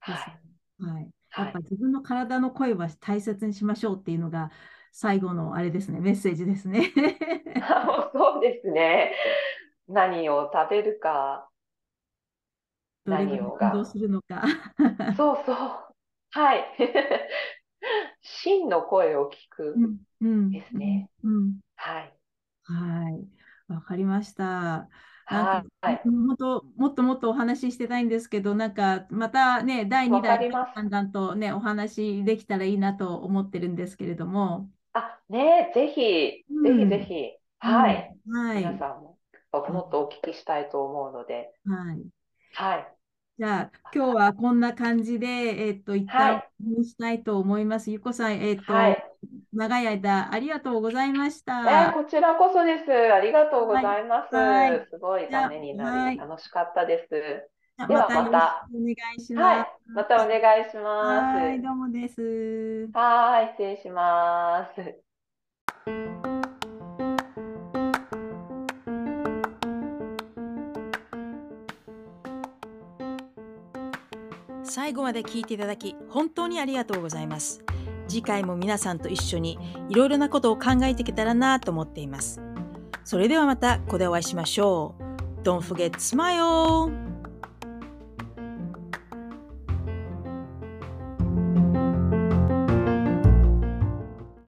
Speaker 2: はい。
Speaker 1: はい。
Speaker 2: はい
Speaker 1: やっぱ自分の体の声は大切にしましょうっていうのが最後のあれですね、メッセージですね。(laughs)
Speaker 2: そうですね。何を食べるか、何をが
Speaker 1: 運動するのか。
Speaker 2: そうそう。はい。(laughs) 真の声を聞く。ですね
Speaker 1: うん
Speaker 2: はい。
Speaker 1: はい。わかりました。なんか、
Speaker 2: はい。
Speaker 1: もっともっともっとお話ししてたいんですけど、なんかまたね、第2
Speaker 2: わか
Speaker 1: 弾、だんだんとね、お話できたらいいなと思ってるんですけれども。
Speaker 2: あ、ねぜひ、
Speaker 1: うん
Speaker 2: ぜひぜひ。はい。
Speaker 1: うんはい。
Speaker 2: 皆さんも、もっとお聞きしたいと思うので。
Speaker 1: はい。
Speaker 2: はい。
Speaker 1: じゃあ、今日はこんな感じで、えっと、一
Speaker 2: はい
Speaker 1: 旦にしたいと思います。ゆっこさん、えっと、
Speaker 2: はい。
Speaker 1: 長い間ありがとうございまし
Speaker 2: え
Speaker 1: た。
Speaker 2: ーこちらこそです。ありがとうございます。
Speaker 1: はいはい
Speaker 2: すごいためになり、
Speaker 1: はい
Speaker 2: 楽しかったです。では
Speaker 1: またお願いし
Speaker 2: はい
Speaker 1: ます。。
Speaker 2: またお願いします。
Speaker 1: はい、どうもです。
Speaker 2: はーい、失礼します。
Speaker 3: 最後まで聞いていただき本当にありがとうございます。次回も皆さんと一緒にいろいろなことを考えていけたらなと思っています。それではまたここでお会いしましょう。Don't forget smile!